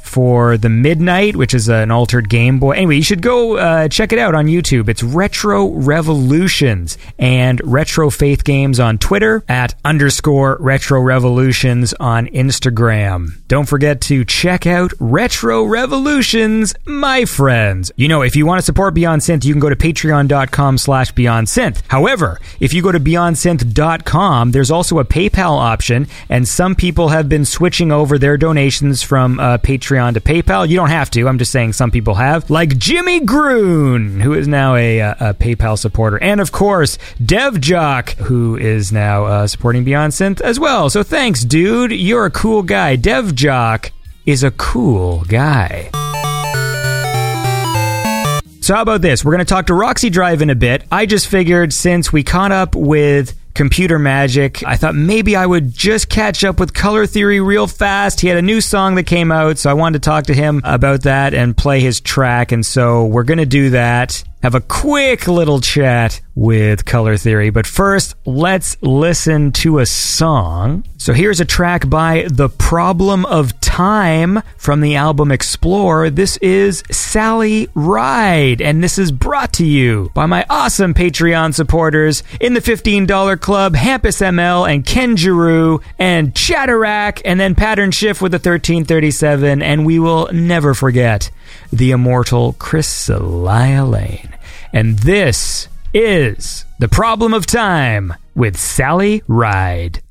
for the Midnight, which is an altered Game Boy. Anyway, you should go uh, check it out on YouTube. It's Retro Revolutions and Retro Faith Games on Twitter at underscore Retro Revolutions on Instagram. Don't forget to check out Retro Revolutions, my friends. You know, if you want to support Beyond Synth, you can go to patreon.com slash Beyond Synth. However, if you go to beyondsynth.com, there's also a PayPal option, and some people have been switching over their donations from uh, Patreon to PayPal. You don't have to. I'm just saying some people have, like Jimmy Groon, who is now a, uh, a PayPal supporter, and of course DevJock, who is now uh, supporting Beyond Synth as well. So thanks, dude. You're a cool guy. DevJock is a cool guy. So how about this? We're going to talk to Roxy Drive in a bit. I just figured since we caught up with Computer Magic, I thought maybe I would just catch up with Color Theory real fast. He had a new song that came out, so I wanted to talk to him about that and play his track. And so we're going to do that. Have a quick little chat with Color Theory. But first, let's listen to a song. So here's a track by The Problem of Time from the album Explore. This is Sally Ride, and this is brought to you by my awesome Patreon supporters in the $15 club, Hampus ML and Ken Giroux and Chatterack, and then Pattern Shift with the 1337, and we will never forget the immortal Chris Lane. And this is The Problem of Time with Sally Ride.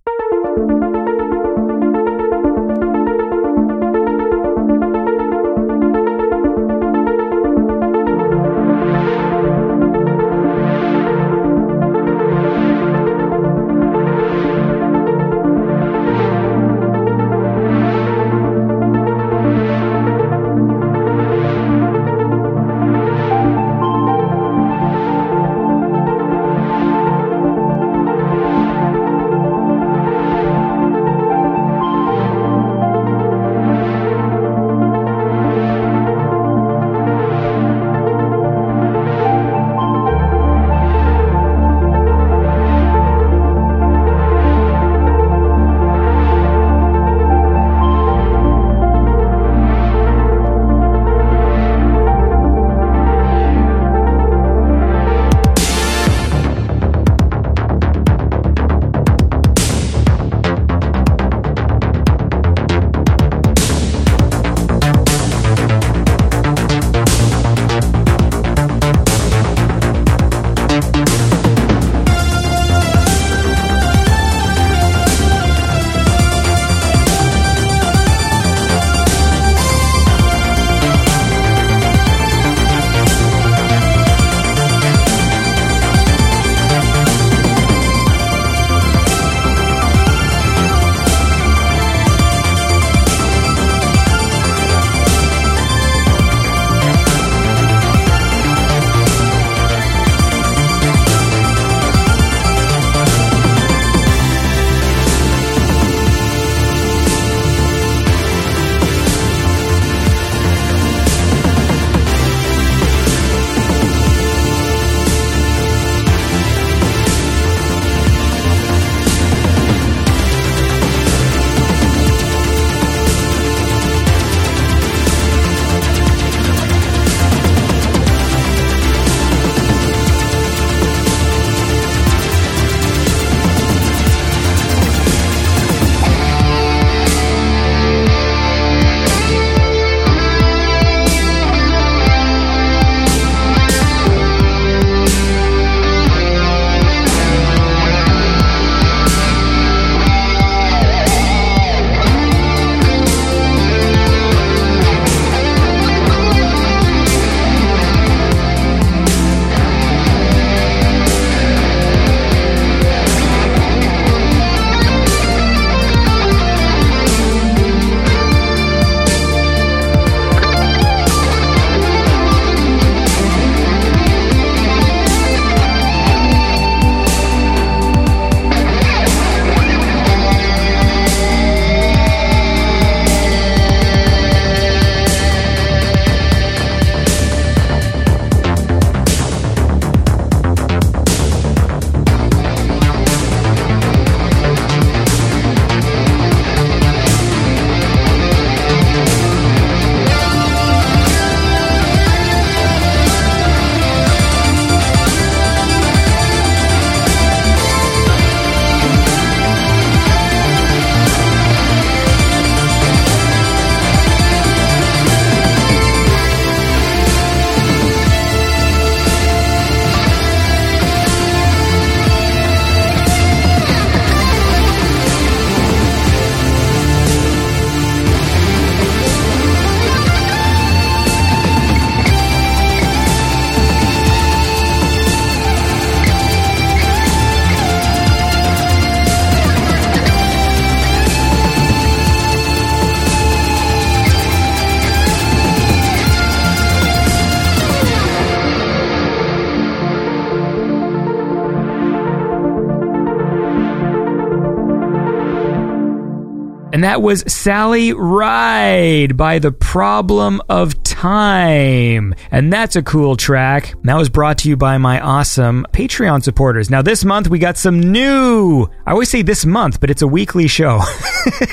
And that was Sally Ride by The Problem of Time. And that's a cool track. That was brought to you by my awesome Patreon supporters. Now, this month we got some new. I always say this month, but it's a weekly show.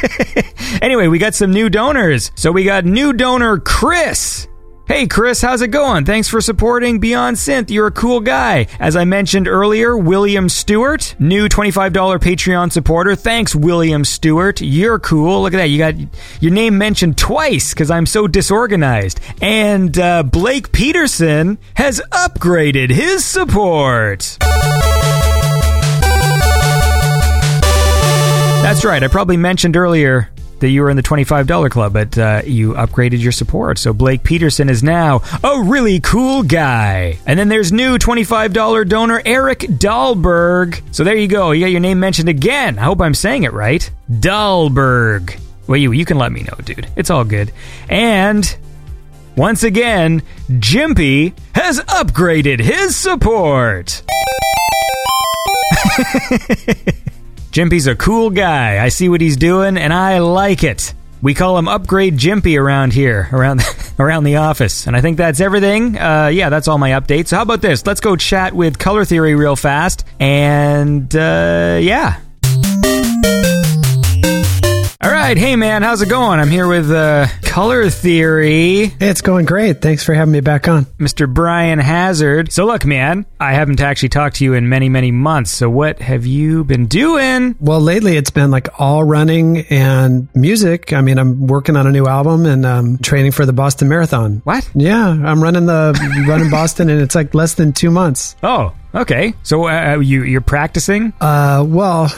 anyway, we got some new donors. So we got new donor Chris. Hey Chris, how's it going? Thanks for supporting Beyond Synth. You're a cool guy. As I mentioned earlier, William Stewart, new $25 Patreon supporter. Thanks, William Stewart. You're cool. Look at that. You got your name mentioned twice because I'm so disorganized. And uh, Blake Peterson has upgraded his support. That's right. I probably mentioned earlier that you were in the $25 club, but uh, you upgraded your support. So Blake Peterson is now a really cool guy. And then there's new $25 donor Eric Dahlberg. So there you go. You got your name mentioned again. I hope I'm saying it right. Dahlberg. Well, you, you can let me know, dude. It's all good. And once again, Jimpy has upgraded his support. Jimpy's a cool guy. I see what he's doing, and I like it. We call him Upgrade Jimpy around here, around around the office, and I think that's everything. Uh, yeah, that's all my updates. How about this? Let's go chat with Color Theory real fast, and uh, yeah. All right, hey man, how's it going? I'm here with uh, Color Theory. Hey, it's going great. Thanks for having me back on. Mr. Brian Hazard. So, look, man, I haven't actually talked to you in many, many months. So, what have you been doing? Well, lately it's been like all running and music. I mean, I'm working on a new album and um, training for the Boston Marathon. What? Yeah, I'm running the running Boston, and it's like less than two months. Oh, okay. So, uh, you you're practicing? Uh, well,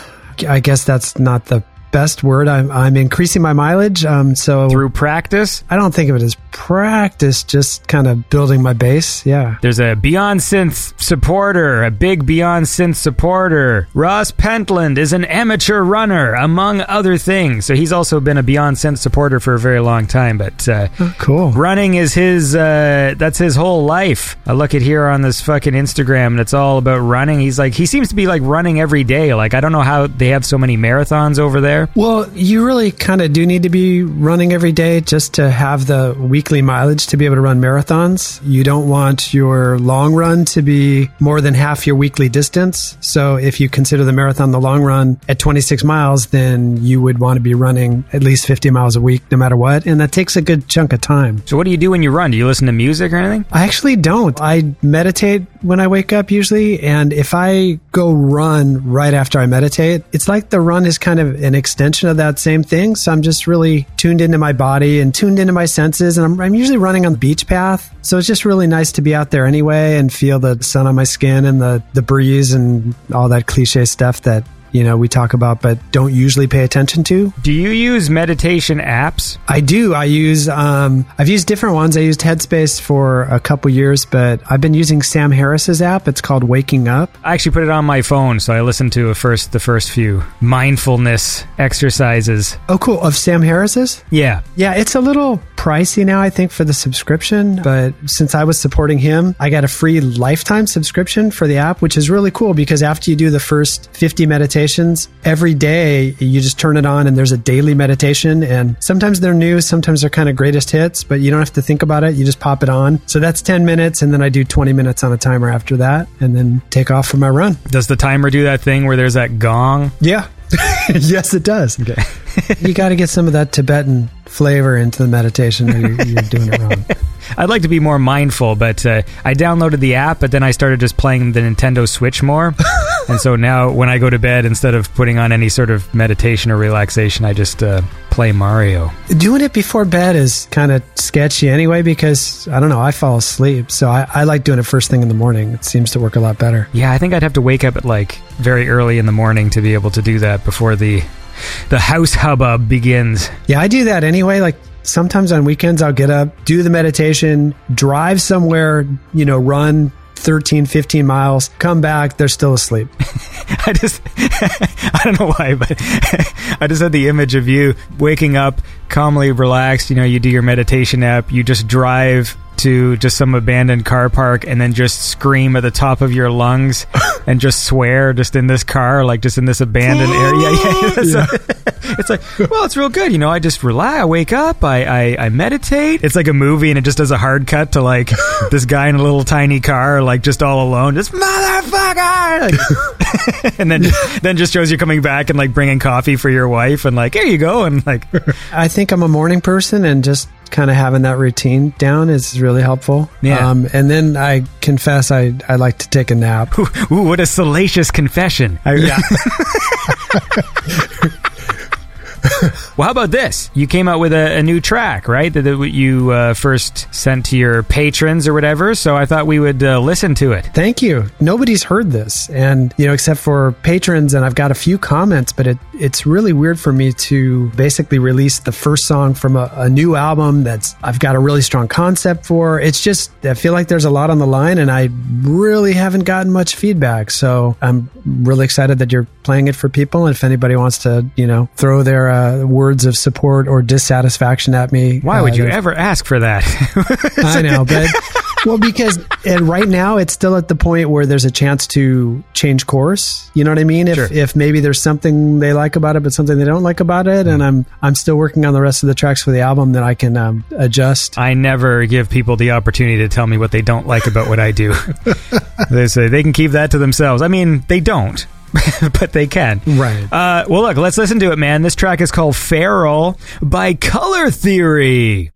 I guess that's not the best word. I'm I'm increasing my mileage. Um, so Through practice? I don't think of it as practice, just kind of building my base. Yeah. There's a Beyond Synth supporter, a big Beyond Synth supporter. Ross Pentland is an amateur runner, among other things. So he's also been a Beyond Synth supporter for a very long time. But uh, Oh, cool. running is his, uh, that's his whole life. I look at here on this fucking Instagram, and it's all about running. He's like, he seems to be like running every day. Like, I don't know how they have so many marathons over there. Well, you really kind of do need to be running every day just to have the weekly mileage to be able to run marathons. You don't want your long run to be more than half your weekly distance. So if you consider the marathon the long run at 26 miles, then you would want to be running at least 50 miles a week no matter what. And that takes a good chunk of time. So what do you do when you run? Do you listen to music or anything? I actually don't. I meditate when I wake up usually. And if I go run right after I meditate, it's like the run is kind of an extension of that same thing. So I'm just really tuned into my body and tuned into my senses. And I'm, I'm usually running on the beach path. So it's just really nice to be out there anyway and feel the sun on my skin and the, the breeze and all that cliche stuff that, you know, we talk about but don't usually pay attention to. Do you use meditation apps? I do. I use. Um, I've used different ones. I used Headspace for a couple years, but I've been using Sam Harris's app. It's called Waking Up. I actually put it on my phone, so I listened to a first the first few mindfulness exercises. Oh, cool. Of Sam Harris's. Yeah, Yeah, it's a little pricey now, I think, for the subscription. But since I was supporting him, I got a free lifetime subscription for the app, which is really cool because after you do the first 50 meditations, every day you just turn it on and there's a daily meditation. And sometimes they're new, sometimes they're kind of greatest hits, but you don't have to think about it. You just pop it on. So that's 10 minutes. And then I do 20 minutes on a timer after that and then take off for my run. does the timer do that thing where there's that gong? Yeah. yes, it does. Okay. you got to get some of that Tibetan flavor into the meditation or you're, you're doing it wrong. I'd like to be more mindful, but uh, I downloaded the app, but then I started just playing the Nintendo Switch more. And so now when I go to bed, instead of putting on any sort of meditation or relaxation, I just uh, play Mario. Doing it before bed is kind of sketchy anyway because I don't know, I fall asleep. So I, I like doing it first thing in the morning. It seems to work a lot better. Yeah, I think I'd have to wake up at like very early in the morning to be able to do that before the the house hubbub begins. Yeah, I do that anyway. Like sometimes on weekends, I'll get up, do the meditation, drive somewhere, you know, run 13, 15 miles, come back, they're still asleep. I just, I don't know why, but I just had the image of you waking up calmly relaxed. You know, you do your meditation app, you just drive to just some abandoned car park and then just scream at the top of your lungs and just swear just in this car, like just in this abandoned area. Yeah, it's, like, it's like, well, it's real good. You know, I just rely, I wake up. I, I I meditate. It's like a movie, and it just does a hard cut to like this guy in a little tiny car, like just all alone, just motherfucker. Like, and then then just shows you coming back and like bringing coffee for your wife, and like here you go, and like I think I'm a morning person and just kind of having that routine down is really helpful. Yeah. Um, and then I confess I, I like to take a nap. Ooh, what a salacious confession. I- Yeah. well, how about this? You came out with a, a new track, right? That, that you uh, first sent to your patrons or whatever. So I thought we would uh, listen to it. Thank you. Nobody's heard this, and you know, except for patrons, and I've got a few comments, but it, it's really weird for me to basically release the first song from a, a new album that's I've got a really strong concept for. It's just I feel like there's a lot on the line, and I really haven't gotten much feedback. So I'm really excited that you're playing it for people, and if anybody wants to, you know, throw their uh, words of support or dissatisfaction at me, Why uh, would you ever ask for that? I know, but well, because and right now it's still at the point where there's a chance to change course. You know what I mean? If Sure. if maybe there's something they like about it, but something they don't like about it, and I'm I'm still working on the rest of the tracks for the album, that I can um, adjust. I never give people the opportunity to tell me what they don't like about what I do. they say they can keep that to themselves. I mean, they don't. but they can. Right. Uh, well, look, let's listen to it, man. This track is called Feral by Color Theory.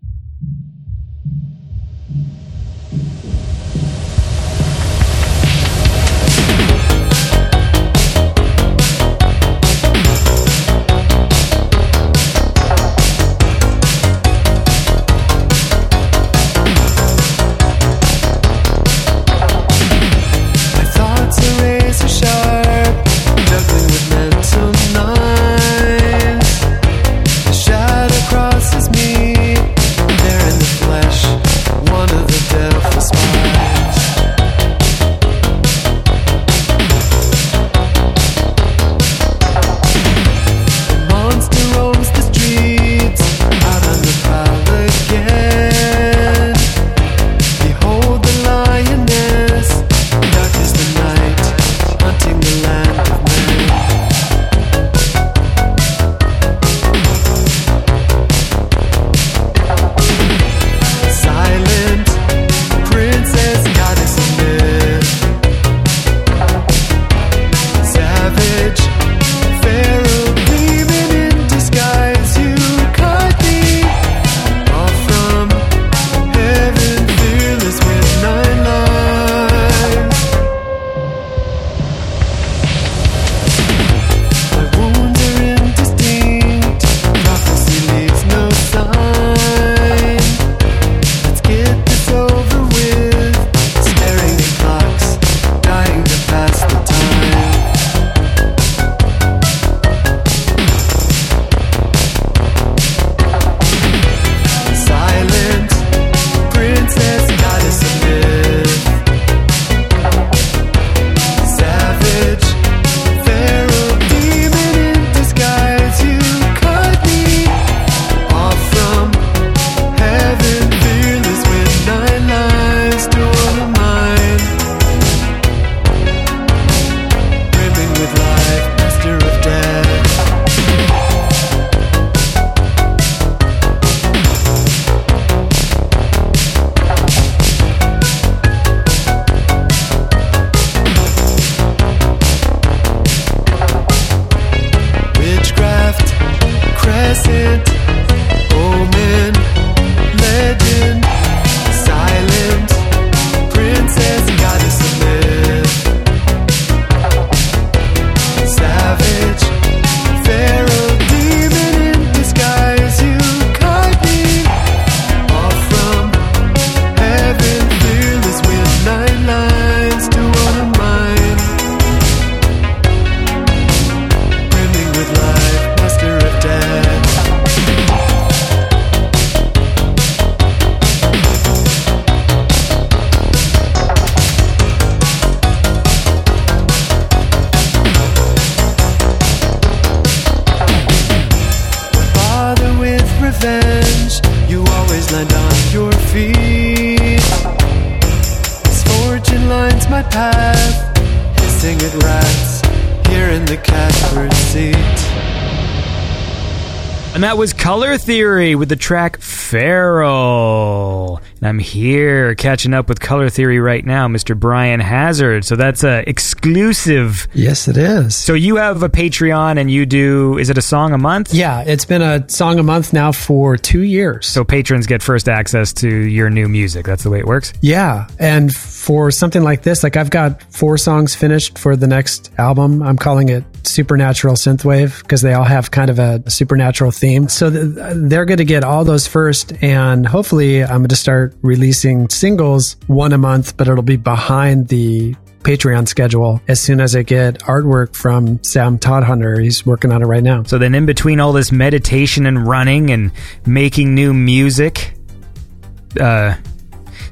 Theory with the track Feral. And I'm here catching up with Color Theory right now, Mr. Brian Hazard. So that's a exclusive. Yes, it is. So you have a Patreon and you do, is it a song a month? Yeah, it's been a song a month now for two years. So patrons get first access to your new music. That's the way it works. Yeah, and for something like this, like I've got four songs finished for the next album. I'm calling it Supernatural Synthwave because they all have kind of a supernatural theme. So th- they're going to get all those first, and hopefully, I'm going to start releasing singles one a month, but it'll be behind the Patreon schedule as soon as I get artwork from Sam Todd Hunter. He's working on it right now. So then in between all this meditation and running and making new music, uh,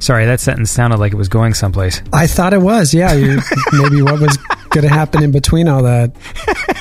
sorry, that sentence sounded like it was going someplace. I thought it was, yeah. You, maybe what was going to happen in between all that.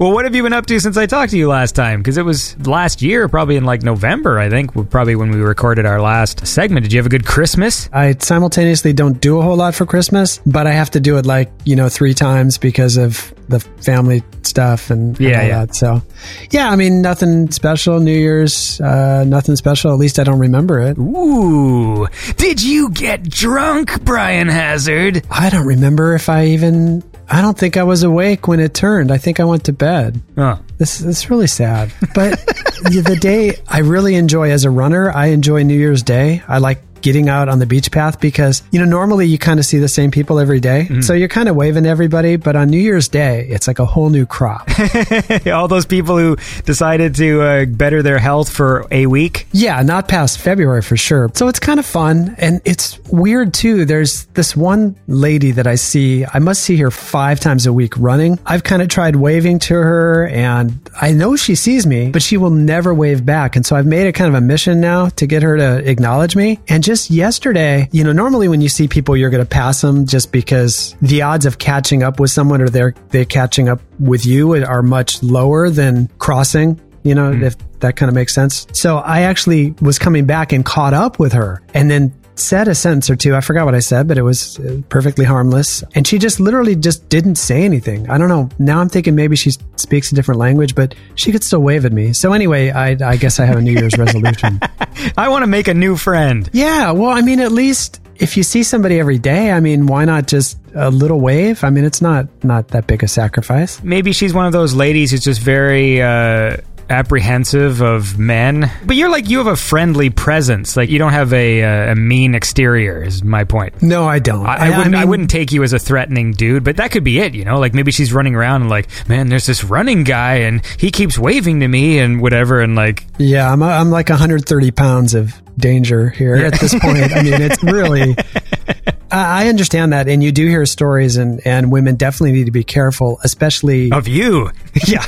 Well, what have you been up to since I talked to you last time? Because it was last year, probably in like November, I think, probably when we recorded our last segment. Did you have a good Christmas? I simultaneously don't do a whole lot for Christmas, but I have to do it like, you know, three times because of the family stuff and, Yeah, all yeah. that. So, yeah, I mean, nothing special. New Year's, uh, nothing special. At least I don't remember it. Ooh. Did you get drunk, Brian Hazard? I don't remember if I even, I don't think I was awake when it turned. I think I went to bed. Oh. This it's really sad. But the day I really enjoy as a runner, I enjoy New Year's Day. I like getting out on the beach path because you know normally you kind of see the same people every day. so you're kind of waving everybody but on new year's day it's like a whole new crop. All those people who decided to uh, better their health for a week. yeah not past february for sure. So it's kind of fun and it's weird too. There's this one lady that i see i must see her five times a week running. I've kind of tried waving to her and i know she sees me but she will never wave back. And so i've made it kind of a mission now to get her to acknowledge me and just yesterday you know normally when you see people you're going to pass them just because the odds of catching up with someone or they're they're catching up with you are much lower than crossing you know, mm-hmm. if that kind of makes sense. So I actually was coming back and caught up with her and then said a sentence or two. I forgot what I said, but it was uh, perfectly harmless. And she just literally just didn't say anything. I don't know. Now I'm thinking maybe she speaks a different language, but she could still wave at me. So anyway, I, I guess I have a New Year's resolution. I want to make a new friend. Yeah. Well, I mean, at least if you see somebody every day, I mean, why not just a little wave? I mean, it's not, not that big a sacrifice. Maybe she's one of those ladies who's just very uh, apprehensive of men. But you're like you have a friendly presence. Like you don't have a, uh, a mean exterior. Is my point. No, I don't. I, I wouldn't. I, mean- wouldn't take you as a threatening dude, but that could be it. You know, like maybe she's running around and like, man, there's this running guy and he keeps waving to me and whatever, and like, Yeah, I'm I'm like 130 pounds of danger here at this point. I mean, it's really. I I understand that, and you do hear stories, and and women definitely need to be careful, especially. of you. Yeah,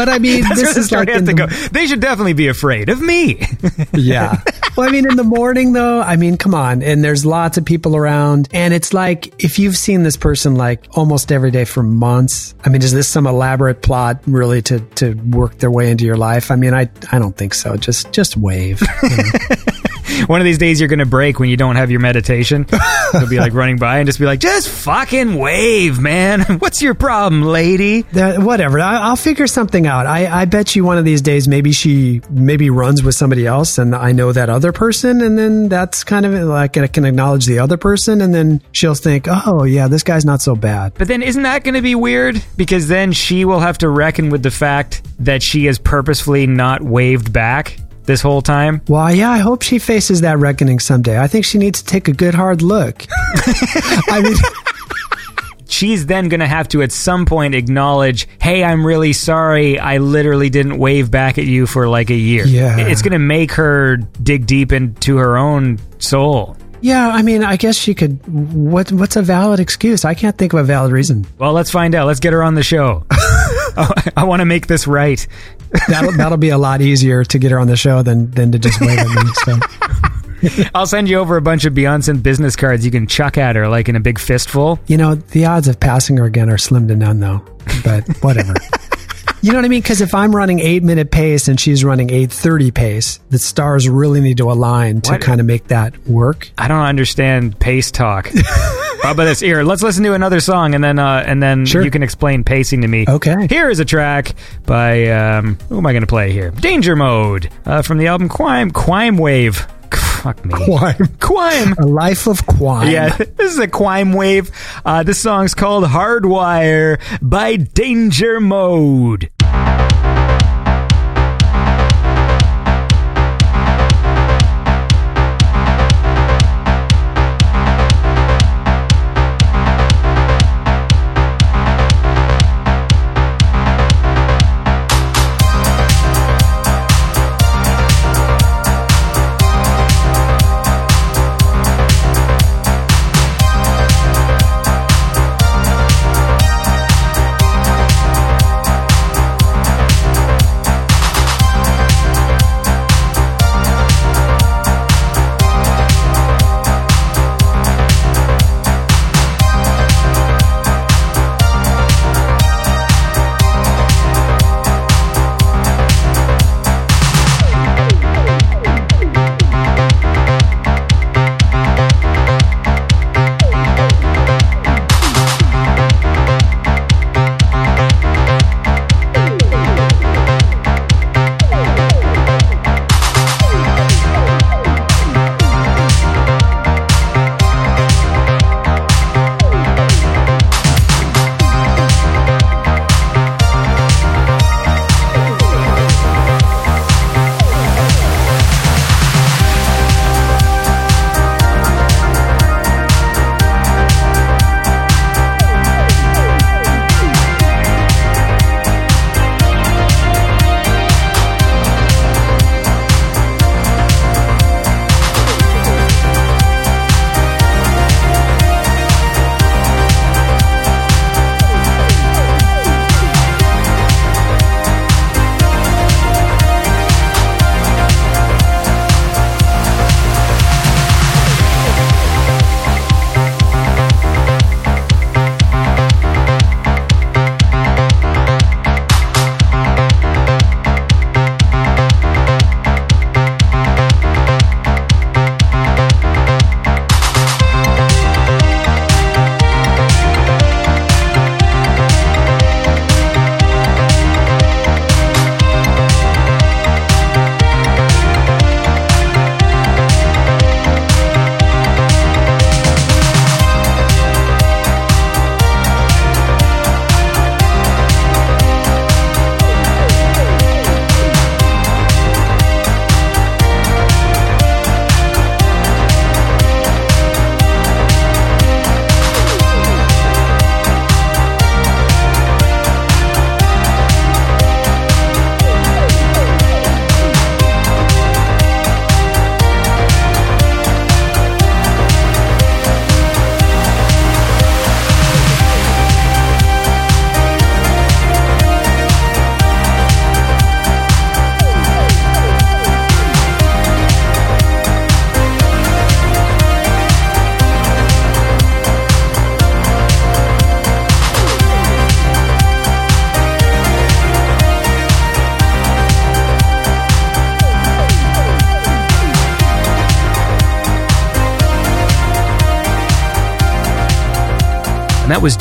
but I mean, this is like has to the- go. They should definitely be afraid of me. yeah. Well, I mean, in the morning though, I mean, come on, and there's lots of people around, and it's like if you've seen this person like almost every day for months. I mean, is this some elaborate plot really to to work their way into your life? I mean, I I don't think so. Just just wave. you know? One of these days you're going to break when you don't have your meditation. You'll be like running by and just be like, just fucking wave, man. What's your problem, lady? That, whatever. I, I'll figure something out. I, I bet you one of these days, maybe she maybe runs with somebody else, and I know that other person, and then that's kind of like I can acknowledge the other person, and then she'll think, oh yeah, this guy's not so bad. But then isn't that going to be weird? Because then she will have to reckon with the fact that she has purposefully not waved back this whole time. Well, yeah, I hope she faces that reckoning someday. I think she needs to take a good hard look. I mean, She's then going to have to at some point acknowledge, hey, I'm really sorry. I literally didn't wave back at you for like a year. Yeah. It's going to make her dig deep into her own soul. yeah, I mean, I guess she could. What what's a valid excuse? I can't think of a valid reason. Well, let's find out. Let's get her on the show. I, I want to make this right. That'll that'll be a lot easier to get her on the show than than to just wave at me. So. I'll send you over a bunch of Beyond Synth business cards you can chuck at her like in a big fistful. You know, the odds of passing her again are slim to none, though. But whatever. You know what I mean? Because if I'm running eight minute pace and she's running eight thirty pace, the stars really need to align to What? kind of make that work. I don't understand pace talk. How about this? Here, let's listen to another song, and then uh, and then Sure. you can explain pacing to me. Okay. Here is a track by um, who am I going to play here? Danger Mode uh, from the album Quime Quime Wave. Fuck me. Quime. Quime. A life of quine. Yeah, this is a Quime Wave. Uh, this song's called Hardwire by Danger Mode.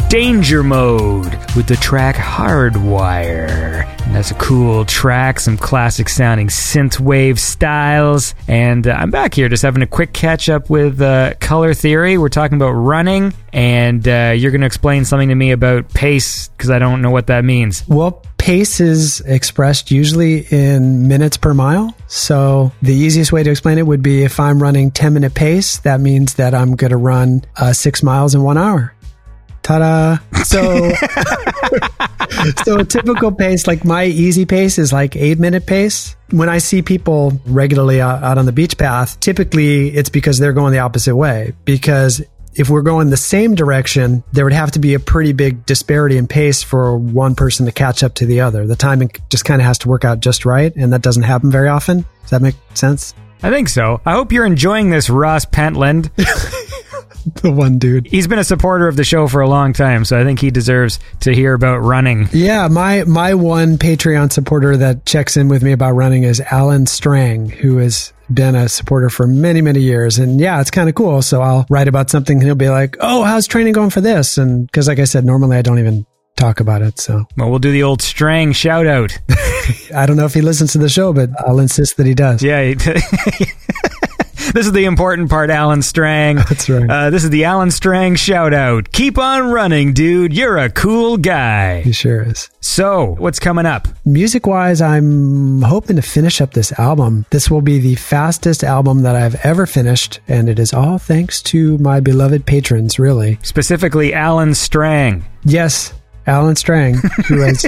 Danger Mode with the track Hardwire. That's a cool track, some classic sounding synthwave styles. And uh, I'm back here just having a quick catch up with uh, Color Theory. We're talking about running, and uh, you're going to explain something to me about pace because I don't know what that means. Well, pace is expressed usually in minutes per mile. So the easiest way to explain it would be if I'm running 10 minute pace, that means that I'm going to run uh, six miles in one hour. Ta-da! So, so a typical pace, like my easy pace, is like eight minute pace. When I see people regularly out, out on the beach path, typically it's because they're going the opposite way. Because if we're going the same direction, there would have to be a pretty big disparity in pace for one person to catch up to the other. The timing just kind of has to work out just right, and that doesn't happen very often. Does that make sense? I think so. I hope you're enjoying this, Ross Pentland. the one dude. He's been a supporter of the show for a long time, so I think he deserves to hear about running. Yeah, my my one Patreon supporter that checks in with me about running is Alan Strang, who has been a supporter for many many years, and yeah, it's kind of cool. So I'll write about something, and he'll be like, "Oh, how's training going for this?" And because, like I said, normally I don't even talk about it, so Well, we'll do the old Strang shout out. I don't know if he listens to the show, but I'll insist that he does. Yeah. this is the important part, Alan Strang. That's right. Uh, this is the Alan Strang shout out. Keep on running, dude. You're a cool guy. He sure is. So, what's coming up? Music wise, I'm hoping to finish up this album. This will be the fastest album that I've ever finished, and it is all thanks to my beloved patrons, really. Specifically, Alan Strang. Yes, Alan Strang, who has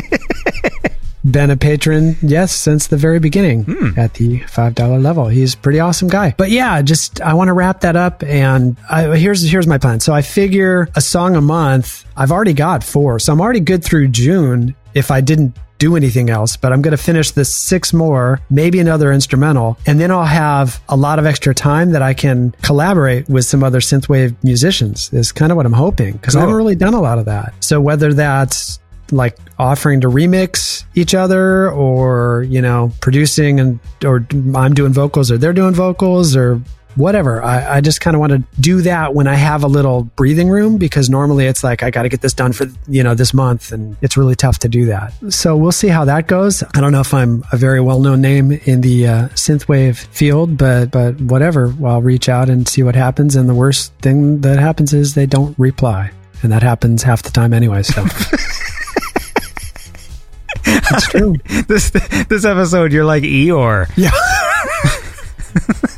been a patron, yes, since the very beginning hmm. at the $5 level. He's a pretty awesome guy. But yeah, just I want to wrap that up and I, here's here's my plan. So I figure a song a month. I've already got 4. So I'm already good through June if I didn't do anything else, but I'm going to finish this six more, maybe another instrumental, and then I'll have a lot of extra time that I can collaborate with some other synthwave musicians. Is kind of what I'm hoping because I haven't really done a lot of that. So whether that's like offering to remix each other or you know producing and or I'm doing vocals or they're doing vocals or whatever. I, I just kind of want to do that when I have a little breathing room because normally it's like I got to get this done for you know this month and it's really tough to do that. So we'll see how that goes. I don't know if I'm a very well known name in the uh, synthwave field but but whatever. I'll reach out and see what happens and the worst thing that happens is they don't reply. And that happens half the time anyway so. It's true. This this episode, you're like Eeyore. Yeah.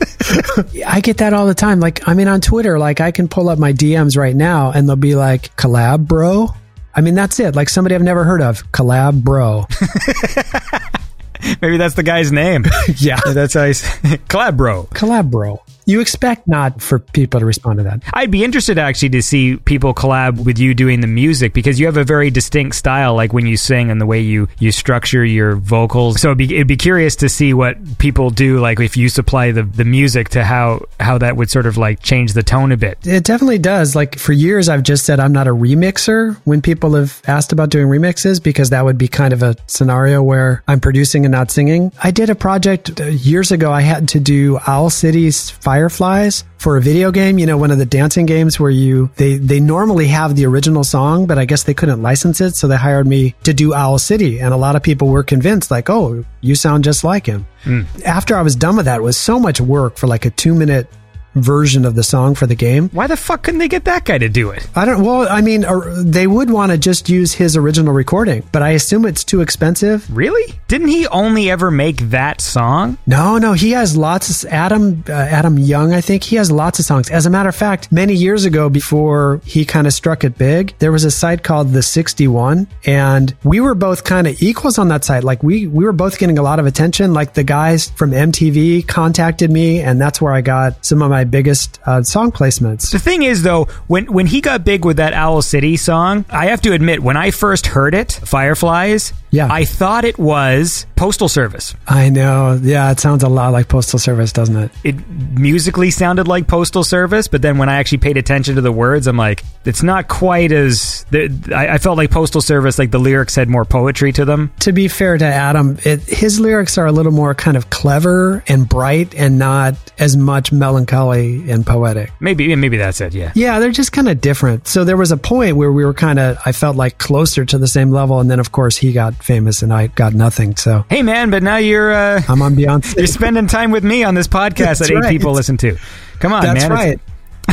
I get that all the time. Like, I mean, on Twitter, like, I can pull up my DMs right now and they'll be like, collab, bro. I mean, that's it. Like, somebody I've never heard of. Collab, bro. Maybe that's the guy's name. yeah. that's how he's collab bro. Collab, bro. You expect not for people to respond to that. I'd be interested actually to see people collab with you doing the music because you have a very distinct style, like when you sing and the way you you structure your vocals. So it'd be, it'd be curious to see what people do, like if you supply the the music to how how that would sort of like change the tone a bit. It definitely does. Like for years, I've just said I'm not a remixer when people have asked about doing remixes because that would be kind of a scenario where I'm producing and not singing. I did a project uh, years ago. I had to do Owl City's Fireflies for a video game. You know, one of the dancing games where you they they normally have the original song, but I guess they couldn't license it, so they hired me to do Owl City. And a lot of people were convinced, like, oh, you sound just like him. Hmm. After I was done with that, it was so much work for like a two minute version of the song for the game. Why the fuck couldn't they get that guy to do it? I don't. Well, I mean, or they would want to just use his original recording, but I assume it's too expensive. Really? Didn't he only ever make that song? No, no, he has lots. Of, Adam, uh, Adam Young, I think he has lots of songs. As a matter of fact, many years ago, before he kind of struck it big, there was a site called the Sixty One, and we were both kind of equals on that site. Like we we were both getting a lot of attention. Like the guys from MTV contacted me, and that's where I got some of my biggest uh, song placements. The thing is, though, when when he got big with that Owl City song, I have to admit, when I first heard it, Fireflies, Yeah. I thought it was Postal Service. I know. Yeah, it sounds a lot like Postal Service, doesn't it? It musically sounded like Postal Service, but then when I actually paid attention to the words, I'm like, it's not quite as. I, I felt like Postal Service, like the lyrics had more poetry to them. to be fair to Adam, it, his lyrics are a little more kind of clever and bright and not as much melancholy and poetic. Maybe maybe that's it. Yeah. Yeah, they're just kind of different. So there was a point where we were kind of, I felt like closer to the same level. And then, of course, he got famous and I got nothing. So Hey man, but now you're uh, I'm on Beyond Synth. you're spending time with me on this podcast that eight right. people listen to. Come on, That's man. Right.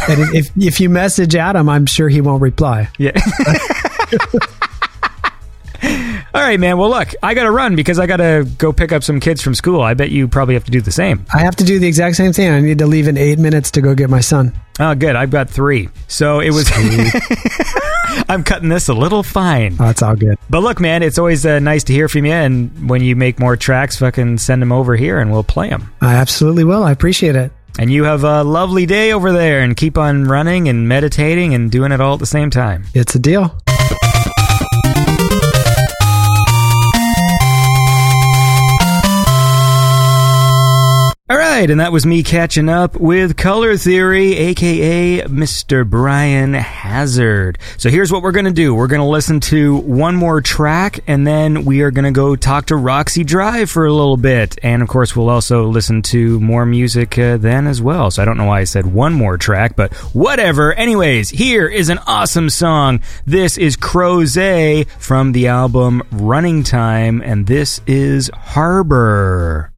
and if, if you message Adam, I'm sure he won't reply. Yeah. All right, man. Well, look, I got to run because I got to go pick up some kids from school. I bet you probably have to do the same. I have to do the exact same thing. I need to leave in eight minutes to go get my son. Oh, good. I've got three. So it was. I'm cutting this a little fine. Oh, it's all good. But look, man, it's always uh, nice to hear from you. And when you make more tracks, fucking send them over here and we'll play them. I absolutely will. I appreciate it. And you have a lovely day over there and keep on running and meditating and doing it all at the same time. It's a deal. All right. and that was me catching up with Color Theory, aka Mr. Brian Hazard. So here's what we're gonna do. We're gonna listen to one more track, and then we are gonna go talk to Roxy Drive for a little bit. And of course, we'll also listen to more music uh, then as well. So I don't know why I said one more track, but whatever. Anyways, here is an awesome song. This is Crozet from the album Running Time, and this is. Harbor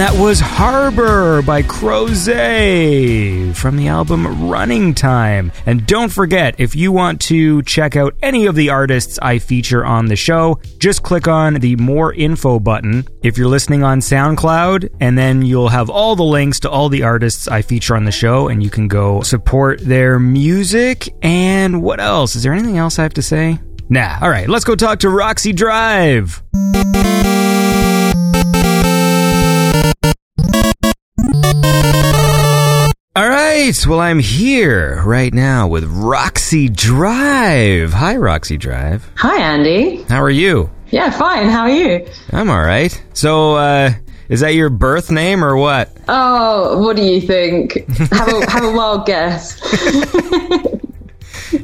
that was Harbor by Croze from the album Running Time. And don't forget, if you want to check out any of the artists I feature on the show, just click on the More Info button if you're listening on SoundCloud, and then you'll have all the links to all the artists I feature on the show, and you can go support their music. And what else? Is there anything else I have to say? Nah. All right, let's go talk to Roxy Drive. Right. Well, I'm here right now with Roxy Drive. Hi, Roxy Drive. Hi, Andy. How are you? Yeah, fine. How are you? I'm all right. So, uh, is that your birth name or what? Oh, what do you think? Have a have a wild guess.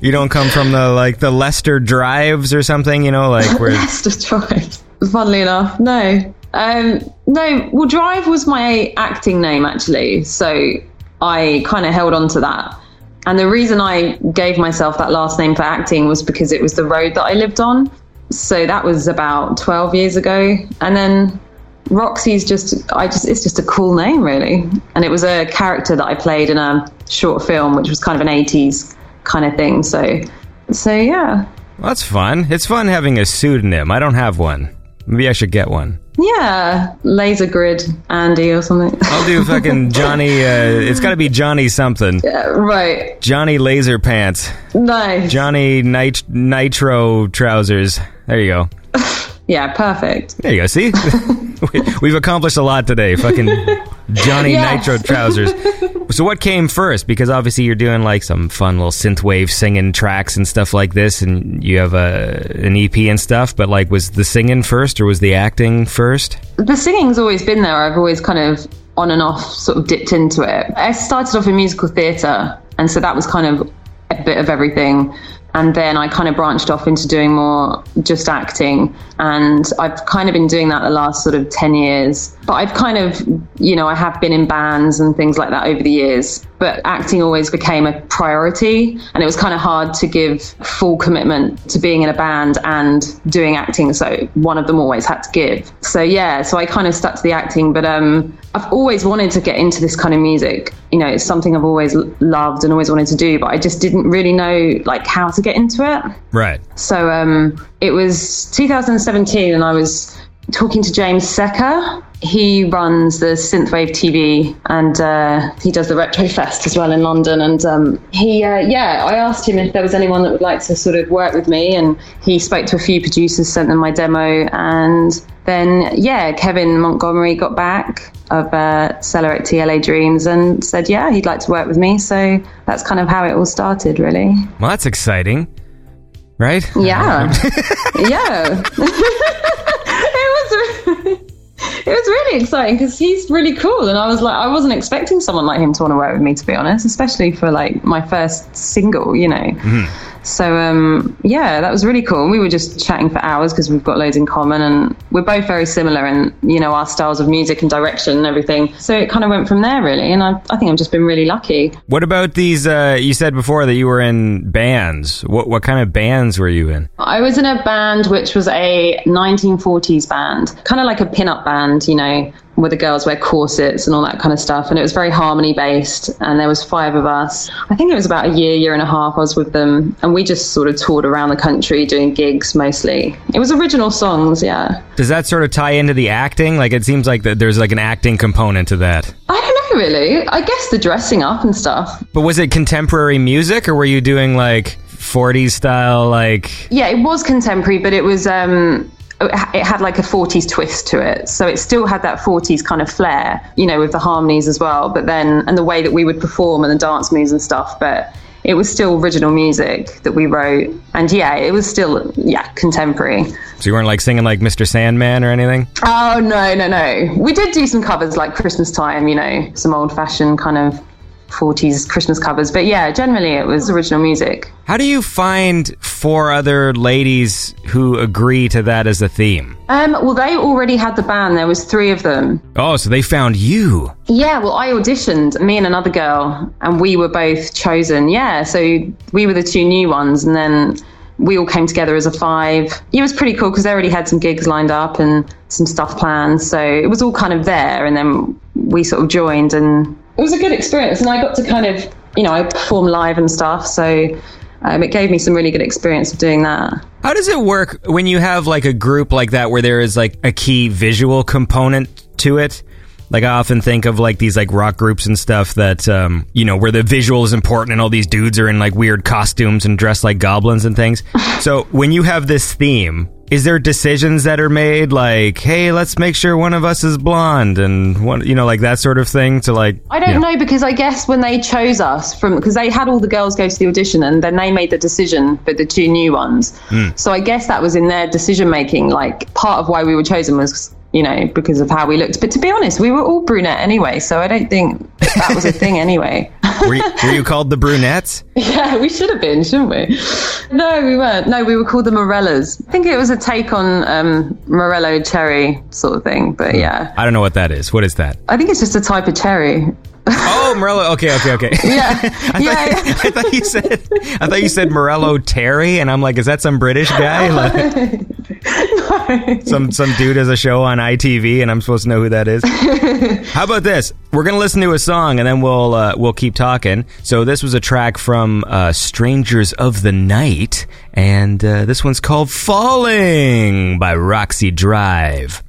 You don't come from the like the Lester Drives or something, you know, like where Leicester Drive. Funnily enough, no. Um, no. Well, Drive was my acting name actually, so I kind of held on to that. And the reason I gave myself that last name for acting was because it was the road that I lived on. So that was about 12 years ago. And then Roxy's just, I just, it's just a cool name, really. And it was a character that I played in a short film, which was kind of an 80s kind of thing. So, so yeah. Well, that's fun. It's fun having a pseudonym. I don't have one. Maybe I should get one. Yeah. Laser Grid Andy or something. I'll do fucking Johnny. Uh, it's got to be Johnny something. Yeah, right. Johnny Laser Pants. Nice. Johnny nit- Nitro Trousers. There you go. Yeah, perfect. There you go. See, We- we've accomplished a lot today. Fucking Johnny Yes. Nitro Trousers. So what came first? Because obviously you're doing like some fun little synthwave singing tracks and stuff like this, and you have a an EP and stuff. But like, was the singing first or was the acting first? the singing's always been there. I've always kind of on and off sort of dipped into it. I started off in musical theatre, and so that was kind of a bit of everything. And then I kind of branched off into doing more just acting. And I've kind of been doing that the last sort of 10 years. But I've kind of, you know, I have been in bands and things like that over the years. But acting always became a priority. And it was kind of hard to give full commitment to being in a band and doing acting. So one of them always had to give. So yeah, so I kind of stuck to the acting. But um, I've always wanted to get into this kind of music. You know, it's something I've always loved and always wanted to do, but I just didn't really know like how to get into it. Right. So um, it was 2017, and I was talking to James Secker. He runs the Synthwave TV, and uh, he does the Retro Fest as well in London. And um, he, uh, yeah, I asked him if there was anyone that would like to sort of work with me, and he spoke to a few producers, sent them my demo, and then yeah, Kevin Montgomery got back of uh, Sellorekt LA Dreams and said yeah, he'd like to work with me. So that's kind of how it all started, really. Well, that's exciting, right? Yeah. yeah. it was really exciting because he's really cool and I was like I wasn't expecting someone like him to want to work with me to be honest, especially for like my first single, you know. Mm-hmm. So um, yeah, that was really cool. We were just chatting for hours because we've got loads in common and we're both very similar in you know our styles of music and direction and everything. So it kind of went from there really, and I, I think I've just been really lucky. What about these? Uh, you said before that you were in bands. What what kind of bands were you in? I was in a band which was a 1940s band, kind of like a pin-up band, you know, where the girls wear corsets and all that kind of stuff. And it was very harmony based. And there was five of us. I think it was about a year, year and a half I was with them. And we just sort of toured around the country doing gigs mostly. It was original songs, yeah. Does that sort of tie into the acting? Like it seems like that there's like an acting component to that. I don't know really. I guess the dressing up and stuff. But was it contemporary music or were you doing like 40s style like Yeah, it was contemporary, but it was um Oh, it had like a 40s twist to it. So it still had that 40s kind of flair, you know, with the harmonies as well, but then and the way that we would perform and the dance moves and stuff, but it was still original music that we wrote. And yeah, it was still yeah, contemporary. so you weren't like singing like Mr. Sandman or anything? Oh no, no, no. We did do some covers like Christmas time, you know, some old fashioned kind of 40s Christmas covers, but yeah, generally it was original music. How do you find four other ladies who agree to that as a theme? Um, well, they already had the band. There was three of them. Oh, so they found you. Yeah, well, I auditioned, me and another girl, and we were both chosen. Yeah, so we were the two new ones, and then we all came together as a five. It was pretty cool because they already had some gigs lined up and some stuff planned. So it was all kind of there. And then we sort of joined and it was a good experience. And I got to kind of, you know, I perform live and stuff. So um, it gave me some really good experience of doing that. How does it work when you have like a group like that where there is like a key visual component to it? Like I often think of like these like rock groups and stuff that um, you know where the visual is important and all these dudes are in like weird costumes and dressed like goblins and things. so when you have this theme, is there decisions that are made like, hey, let's make sure one of us is blonde and one, you know, like that sort of thing to like. I don't you know because I guess when they chose us from because they had all the girls go to the audition and then they made the decision for the two new ones. Hmm. So I guess that was in their decision making. Like part of why we were chosen was you know because of how we looked. But to be honest, we were all brunette anyway, so I don't think that was a thing anyway. Were you, were you called the brunettes? yeah, we should have been, shouldn't we? No, we weren't. No, we were called the Morellas. I think it was a take on um, Morello cherry sort of thing. But yeah, I don't know what that is. What is that? I think it's just a type of cherry. Oh, Morello. Okay, okay, okay. Yeah, I yeah. thought, I thought you said I thought you said Morello Terry, and I'm like, is that some British guy? Like, some some dude has a show on ITV, and I'm supposed to know who that is. How about this? We're gonna listen to a song, and then we'll uh, we'll keep talking. So this was a track from uh, Strangers of the Night, and uh, this one's called "Falling" by Roxy Drive.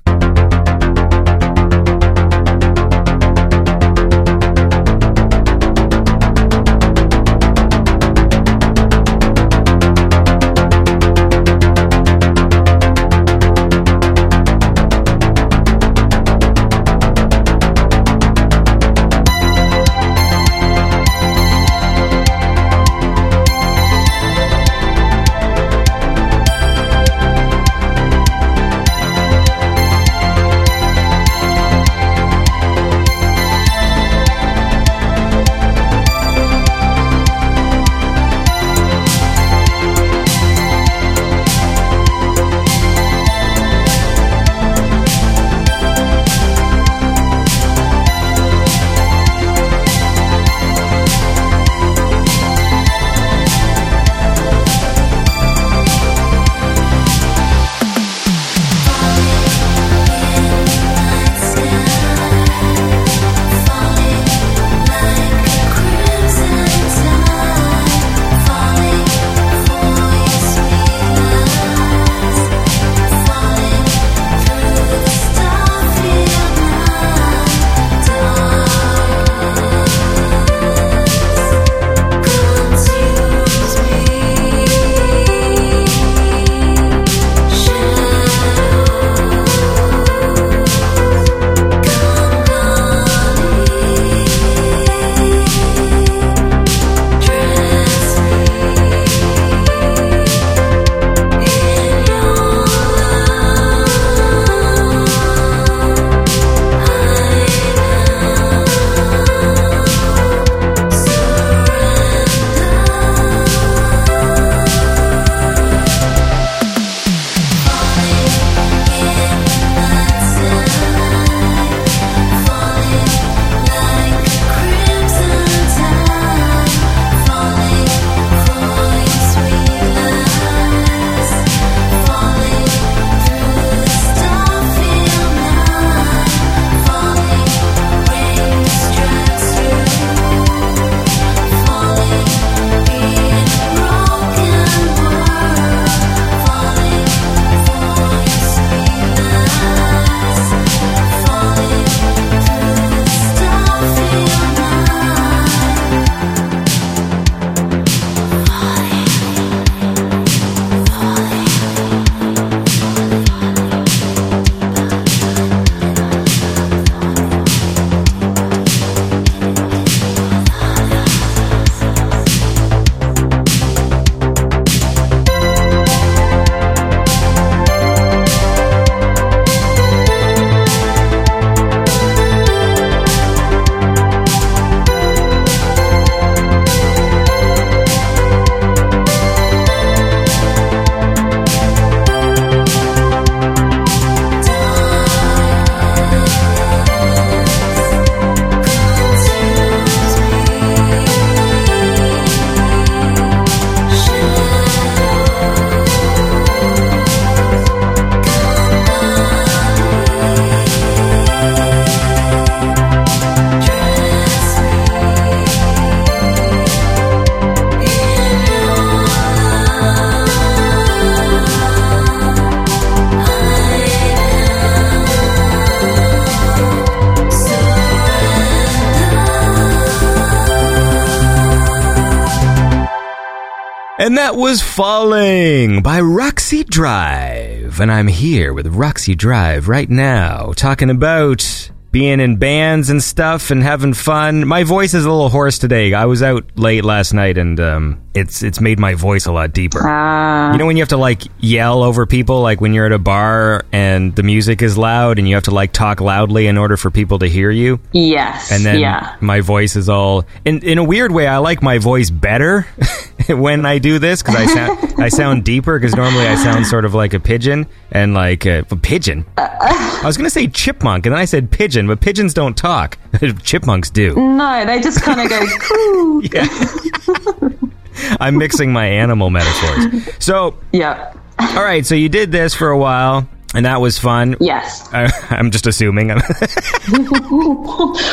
And that was Falling by Roxy Drive. And I'm here with Roxy Drive right now, talking about being in bands and stuff and having fun. My voice is a little hoarse today. I was out late last night and um, it's it's made my voice a lot deeper. Ah. You know when you have to like yell over people, like when you're at a bar and the music is loud and you have to like talk loudly in order for people to hear you? Yes. and then yeah. my voice is all in in a weird way I like my voice better when I do this cuz I sound I sound deeper cuz normally I sound sort of like a pigeon and like a, a pigeon I was going to say chipmunk and then I said pigeon but pigeons don't talk chipmunks do No, they just kind of go, yeah I'm mixing my animal metaphors so yeah. all right so you did this for a while and that was fun Yes. I, I'm just assuming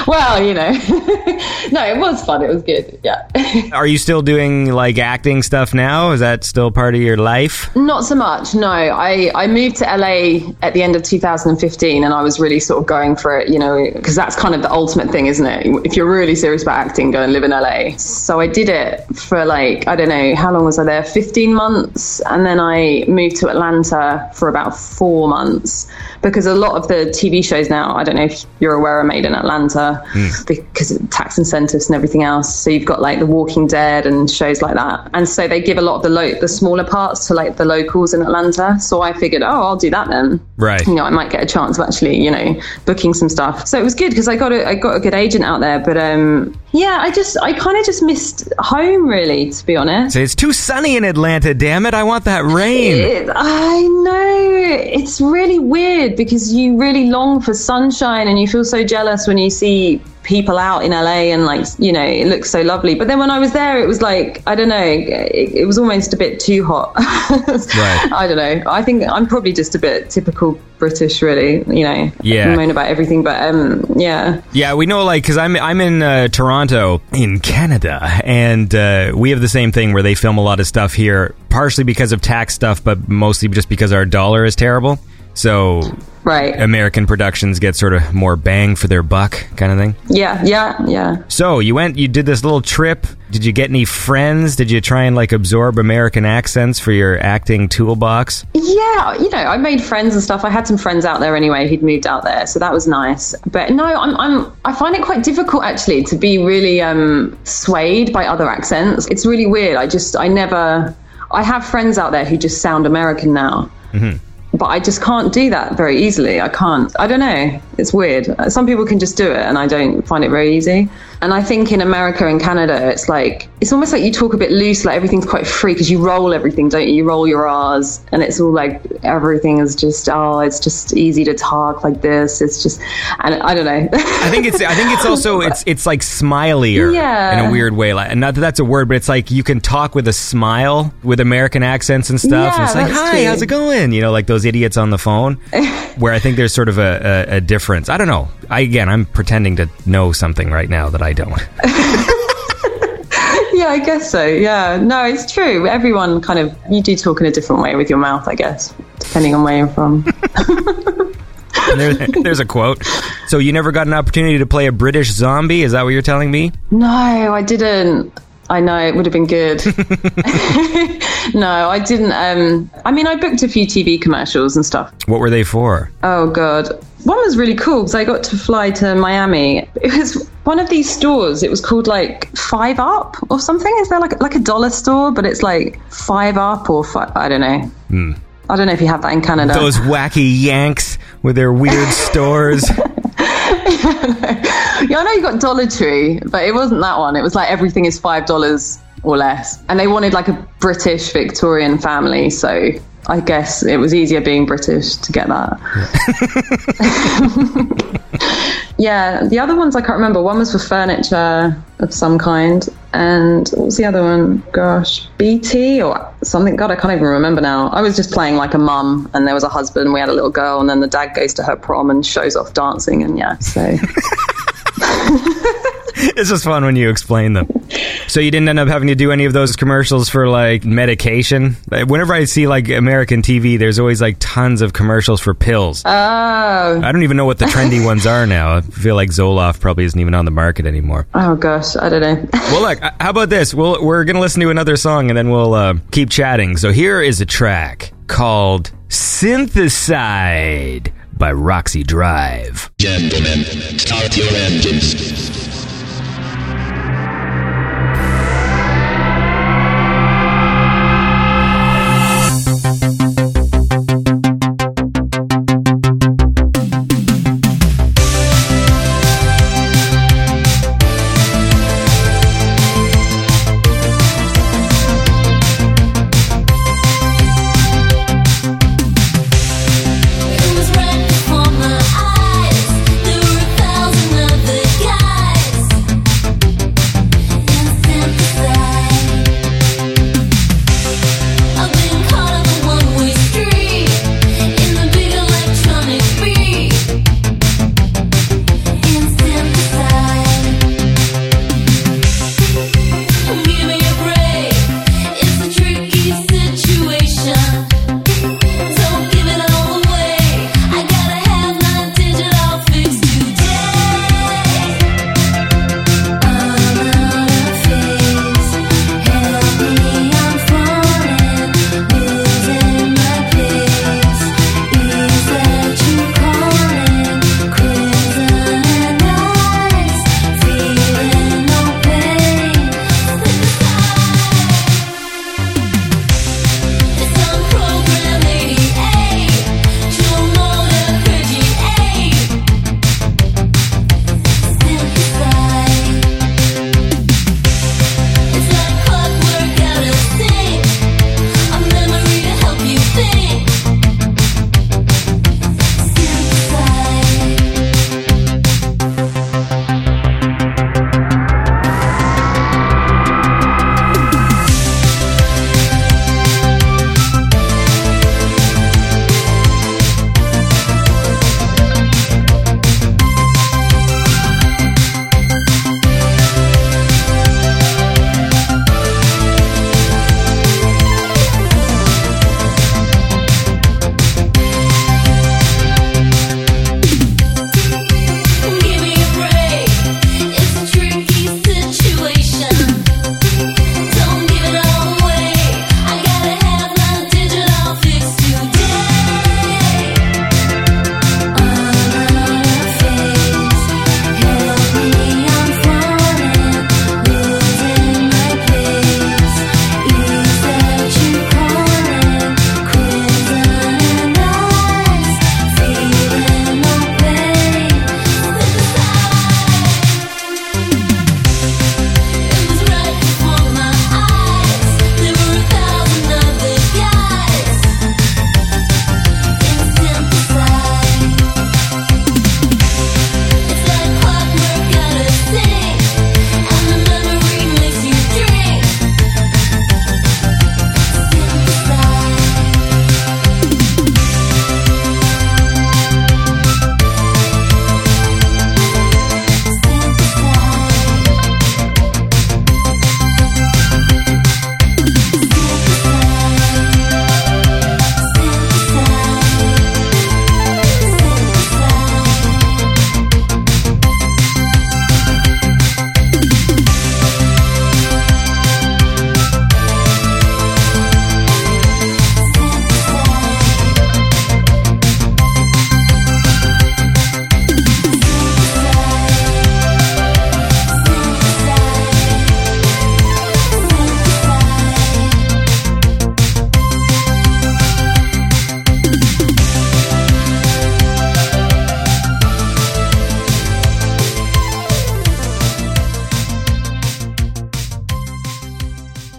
well, you know. no, it was fun. It was good. Yeah. are you still doing like acting stuff now is that still part of your life Not so much. No, I, I moved to LA at the end of 2015 and I was really sort of going for it, you know, because that's kind of the ultimate thing, isn't it? If you're really serious about acting, go and live in LA. So I did it for like, I don't know, how long was I there? 15 months. And then I moved to Atlanta for about four months months because a lot of the TV shows now, I don't know if you're aware, are made in Atlanta because of tax incentives and everything else. So you've got like The Walking Dead and shows like that. And so they give a lot of the lo- the smaller parts to like the locals in Atlanta. So I figured, oh, I'll do that then. Right. You know, I might get a chance of actually, you know, booking some stuff. So it was good because I got a I got a good agent out there. But um, yeah, I just I kind of just missed home really, to be honest. It's too sunny in Atlanta, damn it. I want that rain. It, I know it's really weird because you really long for sunshine and you feel so jealous when you see people out in LA and like you know it looks so lovely. But then when I was there, it was like I don't know, it, it was almost a bit too hot. Right. I don't know. I think I'm probably just a bit typical British, really. You know, Yeah. moan about everything, but um, yeah. Yeah, we know, like, because I'm I'm in uh, Toronto, in Canada, and uh, we have the same thing where they film a lot of stuff here, partially because of tax stuff, but mostly just because our dollar is terrible. So Right. American productions get sort of more bang for their buck, kind of thing. yeah, yeah, yeah. So you went, you did this little trip. Did you get any friends? Did you try and like absorb American accents for your acting toolbox? Yeah, you know, I made friends and stuff. I had some friends out there anyway who'd moved out there, so that was nice. But no, I'm, I'm I find it quite difficult actually to be really um, swayed by other accents. It's really weird. I just I never. I have friends out there who just sound American now. But I just can't do that very easily. I can't. I don't know. It's weird. Some people can just do it, and I don't find it very easy. And I think in America and Canada, it's like it's almost like you talk a bit loose, like everything's quite free because you roll everything, don't you? You roll your R's, and it's all like everything is just oh, it's just easy to talk like this. It's just, and I don't know. I think it's I think it's also it's it's like smilier Yeah. in a weird way. Like, and not that that's a word, but it's like you can talk with a smile with American accents and stuff. and it's like, hi, true. how's it going? You know, like those idiots on the phone. where I think there's sort of a, a, a difference. I don't know. I again, I'm pretending to know something right now that I don't. yeah, I guess so. Yeah, no, it's true. Everyone kind of you do talk in a different way with your mouth, I guess, depending on where you're from. There, there's a quote. So you never got an opportunity to play a British zombie? Is that what you're telling me? No, I didn't. I know it would have been good. no, I didn't. Um, I mean, I booked a few TV commercials and stuff. What were they for? Oh god, one was really cool because I got to fly to Miami. It was one of these stores. It was called like Five Up or something. Is there like like a dollar store, but it's like Five Up or fi- I don't know. Hmm. I don't know if you have that in Canada. Those wacky Yanks with their weird stores. Yeah, I know you got Dollar Tree, but it wasn't that one. It was like everything is five dollars or less, and they wanted like a British Victorian family, so I guess it was easier being British to get that. yeah, the other ones I can't remember. One was for furniture of some kind, and what was the other one? Gosh, BT or something. God, I can't even remember now. I was just playing like a mum, and there was a husband. We had a little girl, and then the dad goes to her prom and shows off dancing, and yeah, so. it's just fun when you explain them. So you didn't end up having to do any of those commercials for like medication. Whenever I see like American TV, there's always like tons of commercials for pills. Oh, I don't even know what the trendy ones are now. I feel like Zoloft probably isn't even on the market anymore. oh gosh, I don't know. Well, look, how about this? We'll, we're going to listen to another song and then we'll uh, keep chatting. So here is a track called Syntheside by Roxy Drive. Gentlemen, start your engines.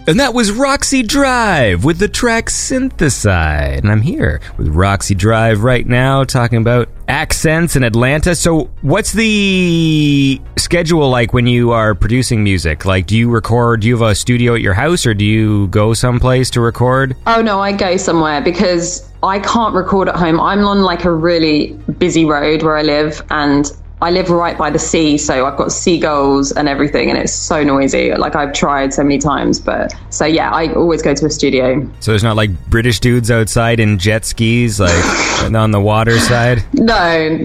And that was Roxy Drive with the track Syntheside. And I'm here with Roxy Drive right now talking about accents in Atlanta. So, what's the schedule like when you are producing music? Like, do you record, do you have a studio at your house or do you go someplace to record? Oh no, I go somewhere because I can't record at home. I'm on like a really busy road where I live and I live right by the sea, so I've got seagulls and everything, and it's so noisy. Like I've tried so many times, but so yeah, I always go to a studio. So there's not like British dudes outside in jet skis, like on the water side. No,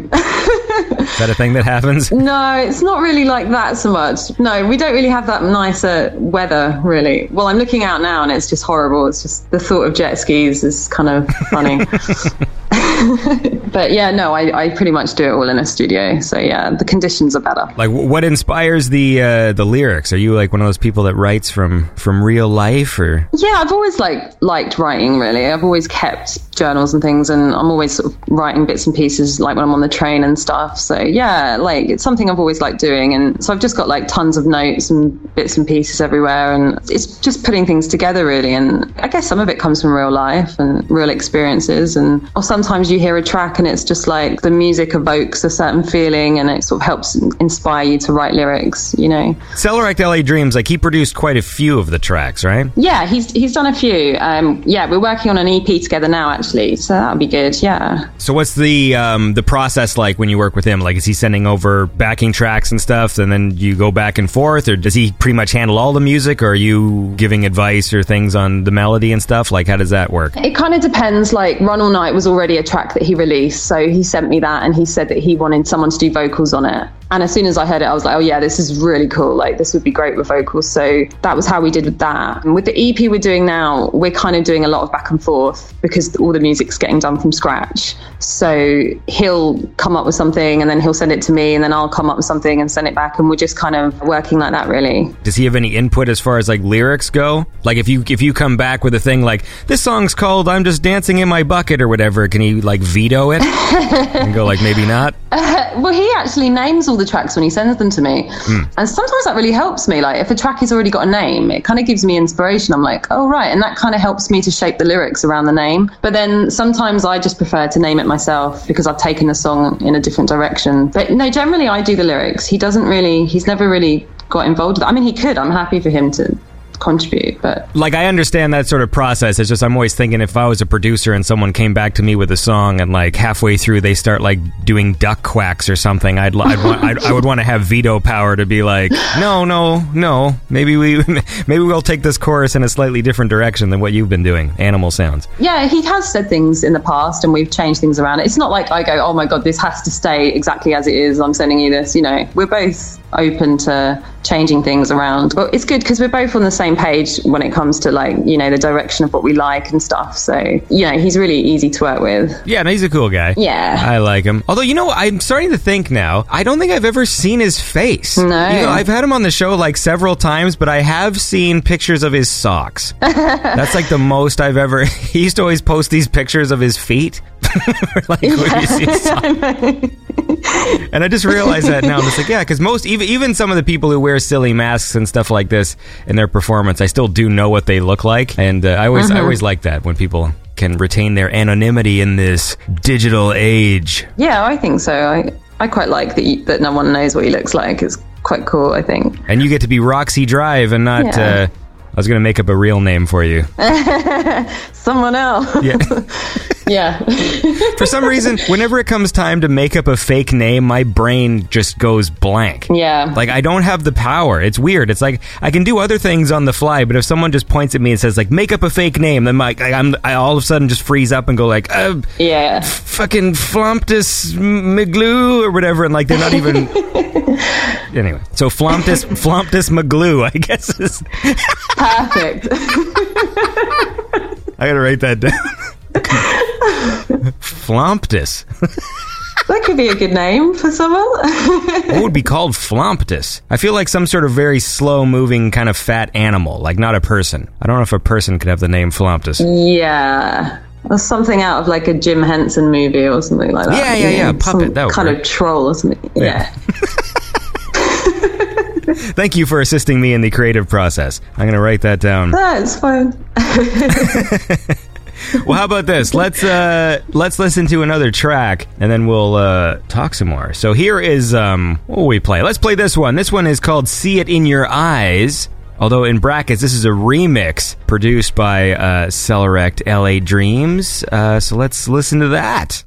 Is that a thing that happens? no, it's not really like that so much. No, we don't really have that nicer weather, really. Well, I'm looking out now, and it's just horrible. It's just the thought of jet skis is kind of funny. but yeah, no, I, I pretty much do it all in a studio. So yeah, the conditions are better. Like, what inspires the uh, the lyrics? Are you like one of those people that writes from from real life, or Yeah, I've always like liked writing. Really, I've always kept journals and things, and I'm always sort of writing bits and pieces, like when I'm on the train and stuff. So yeah, like it's something I've always liked doing, and so I've just got like tons of notes and bits and pieces everywhere, and it's just putting things together really. And I guess some of it comes from real life and real experiences, and or sometimes you hear a track and it's just like the music evokes a certain feeling, and it sort of helps inspire you to write lyrics. You know. Sellorekt LA Dreams? Like, he produced quite a few of the tracks, right? Yeah, he's he's done a few. Um, yeah, we're working on an EP together now, actually, so that'll be good. Yeah. So what's the um, the process like when you work with him? Like, is he sending over backing tracks and stuff, and then you go back and forth, or does he pretty much handle all the music, or are you giving advice or things on the melody and stuff? Like, how does that work? It kind of depends. Like Run All Night was already a track that he released, so he sent me that, and he said that he wanted someone to do vocals on it. And as soon as I heard it, I was like, oh yeah, this is really cool. Like this would be great with vocals. So that was how we did with that. And with the EP we're doing now, we're kind of doing a lot of back and forth because all the music's getting done from scratch. So he'll come up with something and then he'll send it to me and then I'll come up with something and send it back and we're just kind of working like that really. Does he have any input as far as like lyrics go? Like, if you if you come back with a thing like this song's called "I'm Just Dancing in My Bucket" or whatever, can he like veto it and go like maybe not? Well, he actually names all the tracks when he sends them to me. Hmm. And sometimes that really helps me. Like, if a track has already got a name, it kind of gives me inspiration. I'm like, oh, right. And that kind of helps me to shape the lyrics around the name. But then sometimes I just prefer to name it myself because I've taken the song in a different direction. But no, generally I do the lyrics. He doesn't really, he's never really got involved with. I mean, he could. I'm happy for him to contribute, but like I understand that sort of process. It's just I'm always thinking if I was a producer and someone came back to me with a song and like halfway through they start like doing duck quacks or something, I'd, I'd, want, I'd I would want to have veto power to be like, no, no, no, maybe we maybe we'll take this chorus in a slightly different direction than what you've been doing. Animal sounds. Yeah, he has said things in the past and we've changed things around. It's not like I go, oh my God, this has to stay exactly as it is. I'm sending you this. You know, we're both open to changing things around. But it's good because we're both on the same page when it comes to like, you know, the direction of what we like and stuff. So, you know, he's really easy to work with. Yeah, no, he's a cool guy. Yeah. I like him. Although, you know, I'm starting to think now, I don't think I've ever seen his face. No. You know, I've had him on the show like several times, but I have seen pictures of his socks. That's like the most I've ever. He used to always post these pictures of his feet. like, when you see and I just realized that now. I'm just like, yeah, because most, even even some of the people who wear silly masks and stuff like this in their performance, I still do know what they look like, and uh, I always I always like that when people can retain their anonymity in this digital age. Yeah, I think so. I, I quite like that, you, that no one knows what he looks like. It's quite cool, I think. And you get to be Roxy Drive and not. Yeah. Uh, I was going to make up a real name for you. Someone else. Yeah. Yeah. For some reason, whenever it comes time to make up a fake name, my brain just goes blank. yeah. Like I don't have the power. It's weird. It's like I can do other things on the fly, but if someone just points at me and says like make up a fake name, then like I- I'm I all of a sudden just freeze up and go like uh, yeah. fucking Flomptus Migloo or whatever, and like they're not even. anyway, so Flomptus Flomptus Migloo, I guess is. Perfect. I gotta write that down. Flomptus. that could be a good name for someone. What would be called Flomptus? I feel like some sort of very slow moving kind of fat animal, like not a person. I don't know if a person could have the name Flomptus. yeah. Or something out of like a Jim Henson movie or something like that. Yeah, yeah, yeah, puppet, that kind work. of troll or something. Yeah. Thank you for assisting me in the creative process. I'm going to write that down. That's fine. Well, how about this? Let's uh let's listen to another track and then we'll uh talk some more. So here is um what we play? Let's play this one. This one is called See It in Your Eyes. Although in brackets, this is a remix produced by uh, Sellorekt LA Dreams. Uh, so let's listen to that.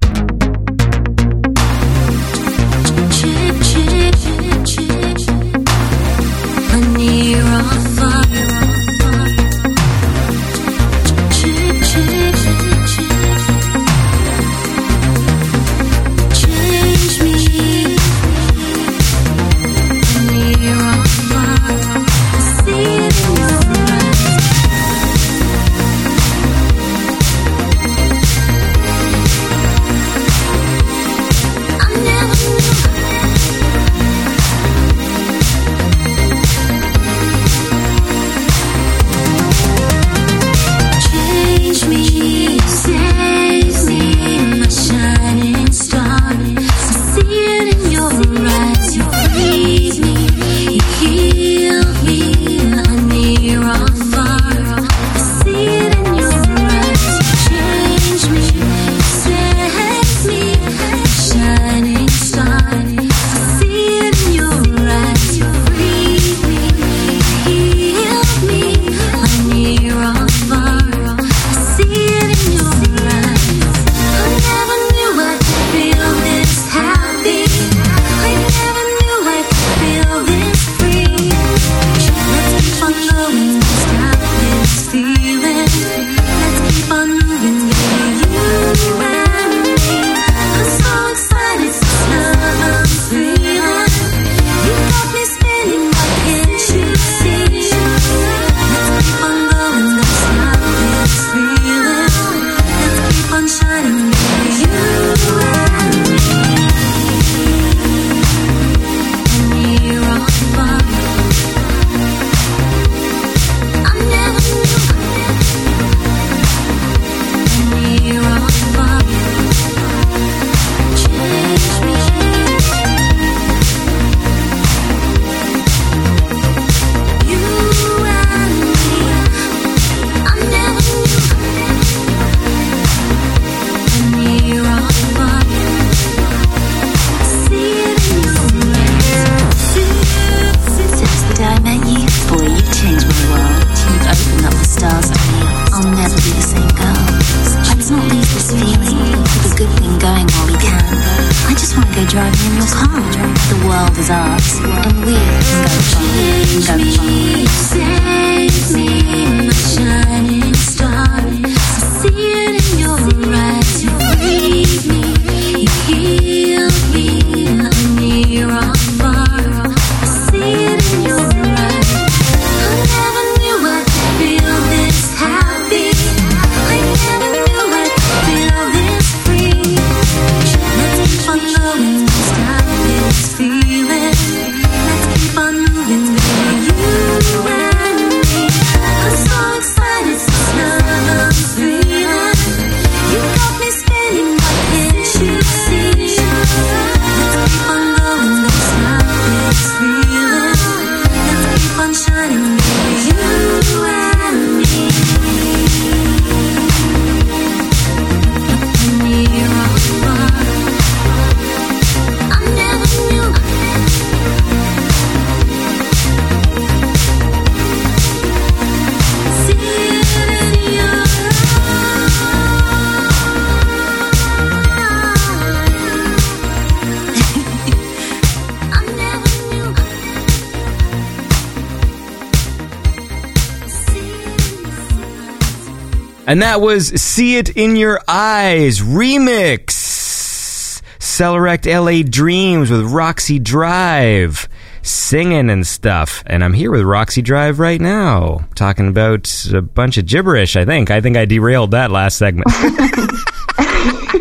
And that was See It in Your Eyes remix. Sellorekt LA Dreams with Roxy Drive. Singing and stuff. And I'm here with Roxy Drive right now, talking about a bunch of gibberish, I think. I think I derailed that last segment.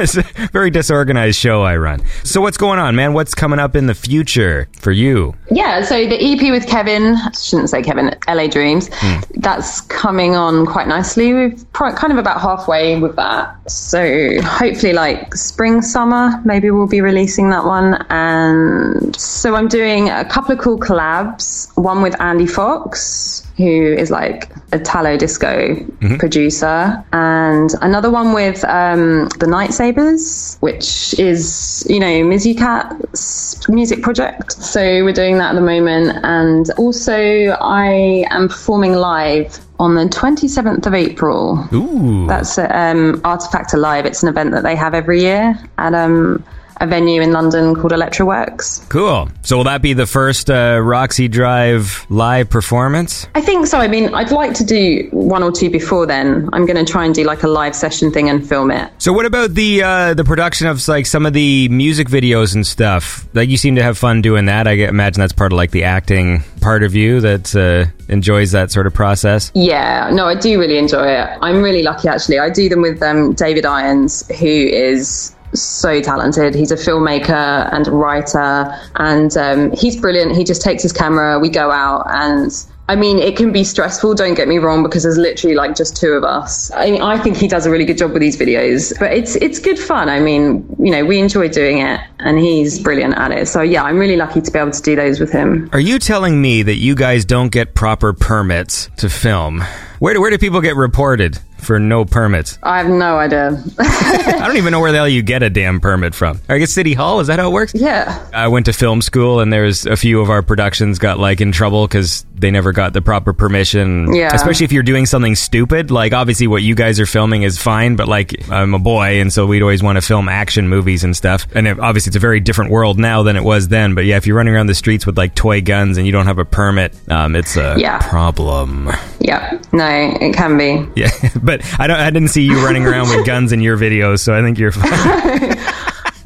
It's a very disorganized show I run. So, what's going on, man? What's coming up in the future for you? Yeah, so the EP with Kevin, I shouldn't say Kevin, LA Dreams, hmm. that's coming on quite nicely. We're pro- kind of about halfway with that. So hopefully, like spring, summer, maybe we'll be releasing that one. And so I'm doing a couple of cool collabs, one with Andy Fox. Who is like a Italo disco producer, and another one with um, the Night Sabers, which is, you know, Mizzy Cat's music project. So we're doing that at the moment. And also, I am performing live on the 27th of April. Ooh. That's at um, Artifact Alive. It's an event that they have every year at um, a venue in London called Electrowerkz. Cool. So, will that be the first uh, Roxy Drive live performance? I think so. I mean, I'd like to do one or two before then. I'm going to try and do like a live session thing and film it. So what about the uh, the production of like some of the music videos and stuff? Like you seem to have fun doing that. I imagine that's part of like the acting part of you that uh, enjoys that sort of process. Yeah, no, I do really enjoy it. I'm really lucky actually. I do them with um, David Irons, who is so talented. He's a filmmaker and a writer, and um, he's brilliant. He just takes his camera, we go out, and I mean, it can be stressful, don't get me wrong, because there's literally like just two of us. I mean, I think he does a really good job with these videos, but it's it's good fun. I mean, you know, we enjoy doing it, and he's brilliant at it. So yeah, I'm really lucky to be able to do those with him. Are you telling me that you guys don't get proper permits to film? Where do, where do people get reported for no permits? I have no idea. I don't even know where the hell you get a damn permit from. I guess City Hall, is that how it works? yeah. I went to film school and there's a few of our productions got like in trouble because they never got the proper permission. Yeah. Especially if you're doing something stupid. Like obviously what you guys are filming is fine, but like I'm a boy and so we'd always want to film action movies and stuff. And it, obviously it's a very different world now than it was then. But yeah, if you're running around the streets with like toy guns and you don't have a permit, um, it's a Yeah. problem. Yeah. No, it can be. Yeah. But I don't. I didn't see you running around with guns in your videos, so I think you're fine.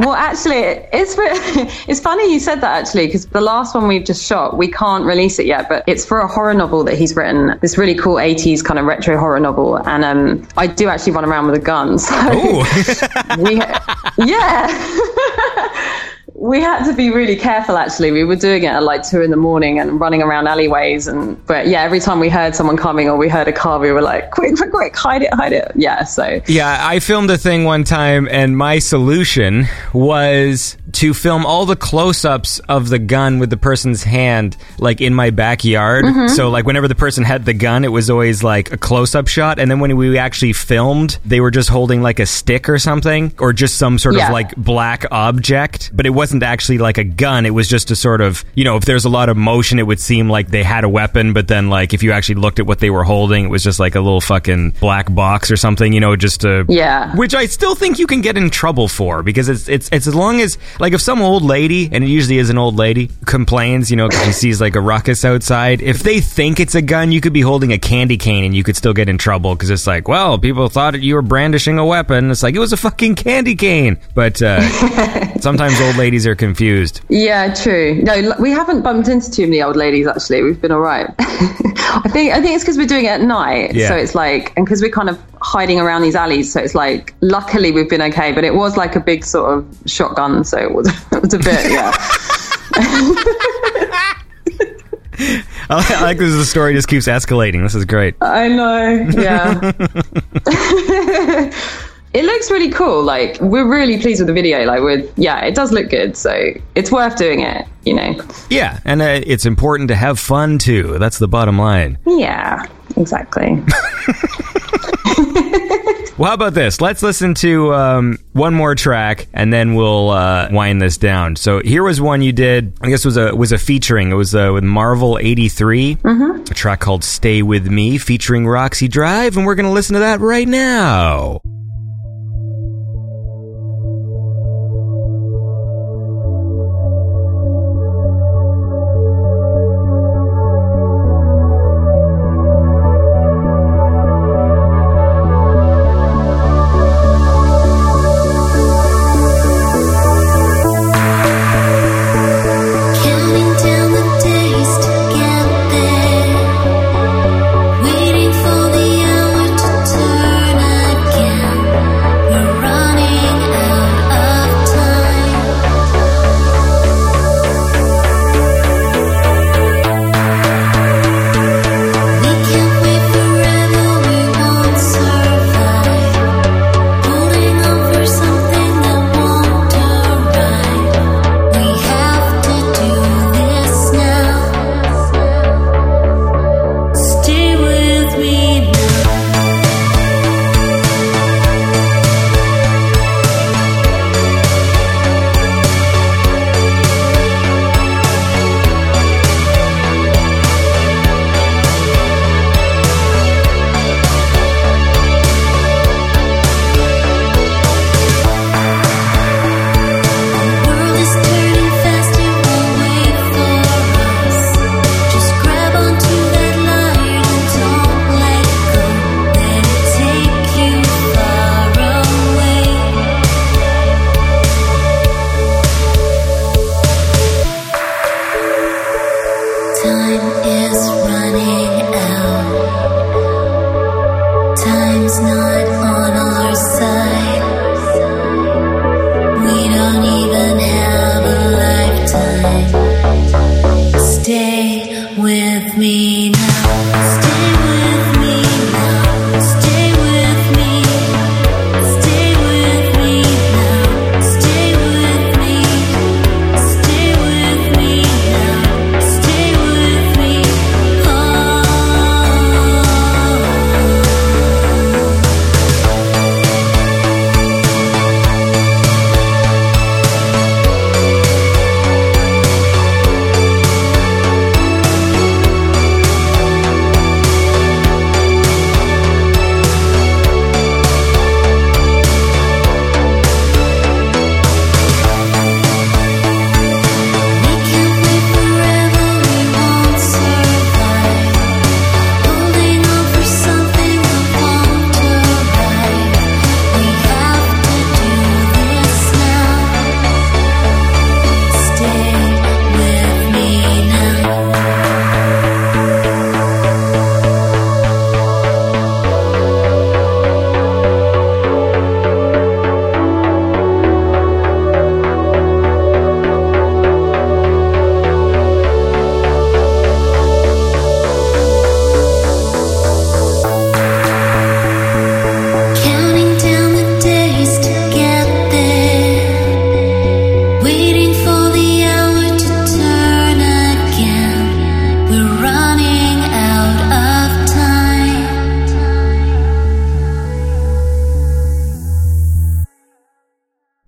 Well, actually, it's it's funny you said that actually because the last one we've just shot, we can't release it yet, but it's for a horror novel that he's written. This really cool '80s kind of retro horror novel, and um, I do actually run around with a gun. So we, yeah. We had to be really careful. Actually, we were doing it at like two in the morning and running around alleyways. And but yeah, every time we heard someone coming or we heard a car, we were like, "Quick, quick, quick, hide it, hide it!" Yeah. So Yeah, I filmed a thing one time, and my solution was to film all the close ups of the gun with the person's hand, like in my backyard. Mm-hmm. So, like, whenever the person had the gun, it was always like a close up shot. And then when we actually filmed, they were just holding like a stick or something, or just some sort Yeah. of like black object. But it wasn't actually like a gun. It was just a sort of, you know, if there's a lot of motion, it would seem like they had a weapon. But then, like, if you actually looked at what they were holding, it was just like a little fucking black box or something, you know, just a Yeah. which I still think you can get in trouble for because it's it's it's as long as like Like if some old lady, and it usually is an old lady, complains, you know, because she sees like a ruckus outside. If they think it's a gun, you could be holding a candy cane and you could still get in trouble because it's like, well, people thought you were brandishing a weapon. It's like it was a fucking candy cane. But uh, sometimes old ladies are confused. Yeah, true. No, we haven't bumped into too many old ladies. Actually, we've been all right. I think I think it's because we're doing it at night, Yeah. so it's like, and because we're kind of hiding around these alleys, so it's like, luckily we've been okay. But it was like a big sort of shotgun, so it was it was a bit, yeah. I like this. The story just keeps escalating. This is great. I know, yeah. it looks really cool. Like we're really pleased with the video. Like we're, yeah, it does look good. So it's worth doing it. You know. Yeah, and uh, it's important to have fun too. That's the bottom line. Yeah, exactly. Well, how about this? Let's listen to um, one more track, and then we'll uh, wind this down. So here was one you did. I guess was a was a featuring. It was uh, with Marvel '83, mm-hmm. a track called "Stay with Me," featuring Roxy Drive, and we're gonna listen to that right now.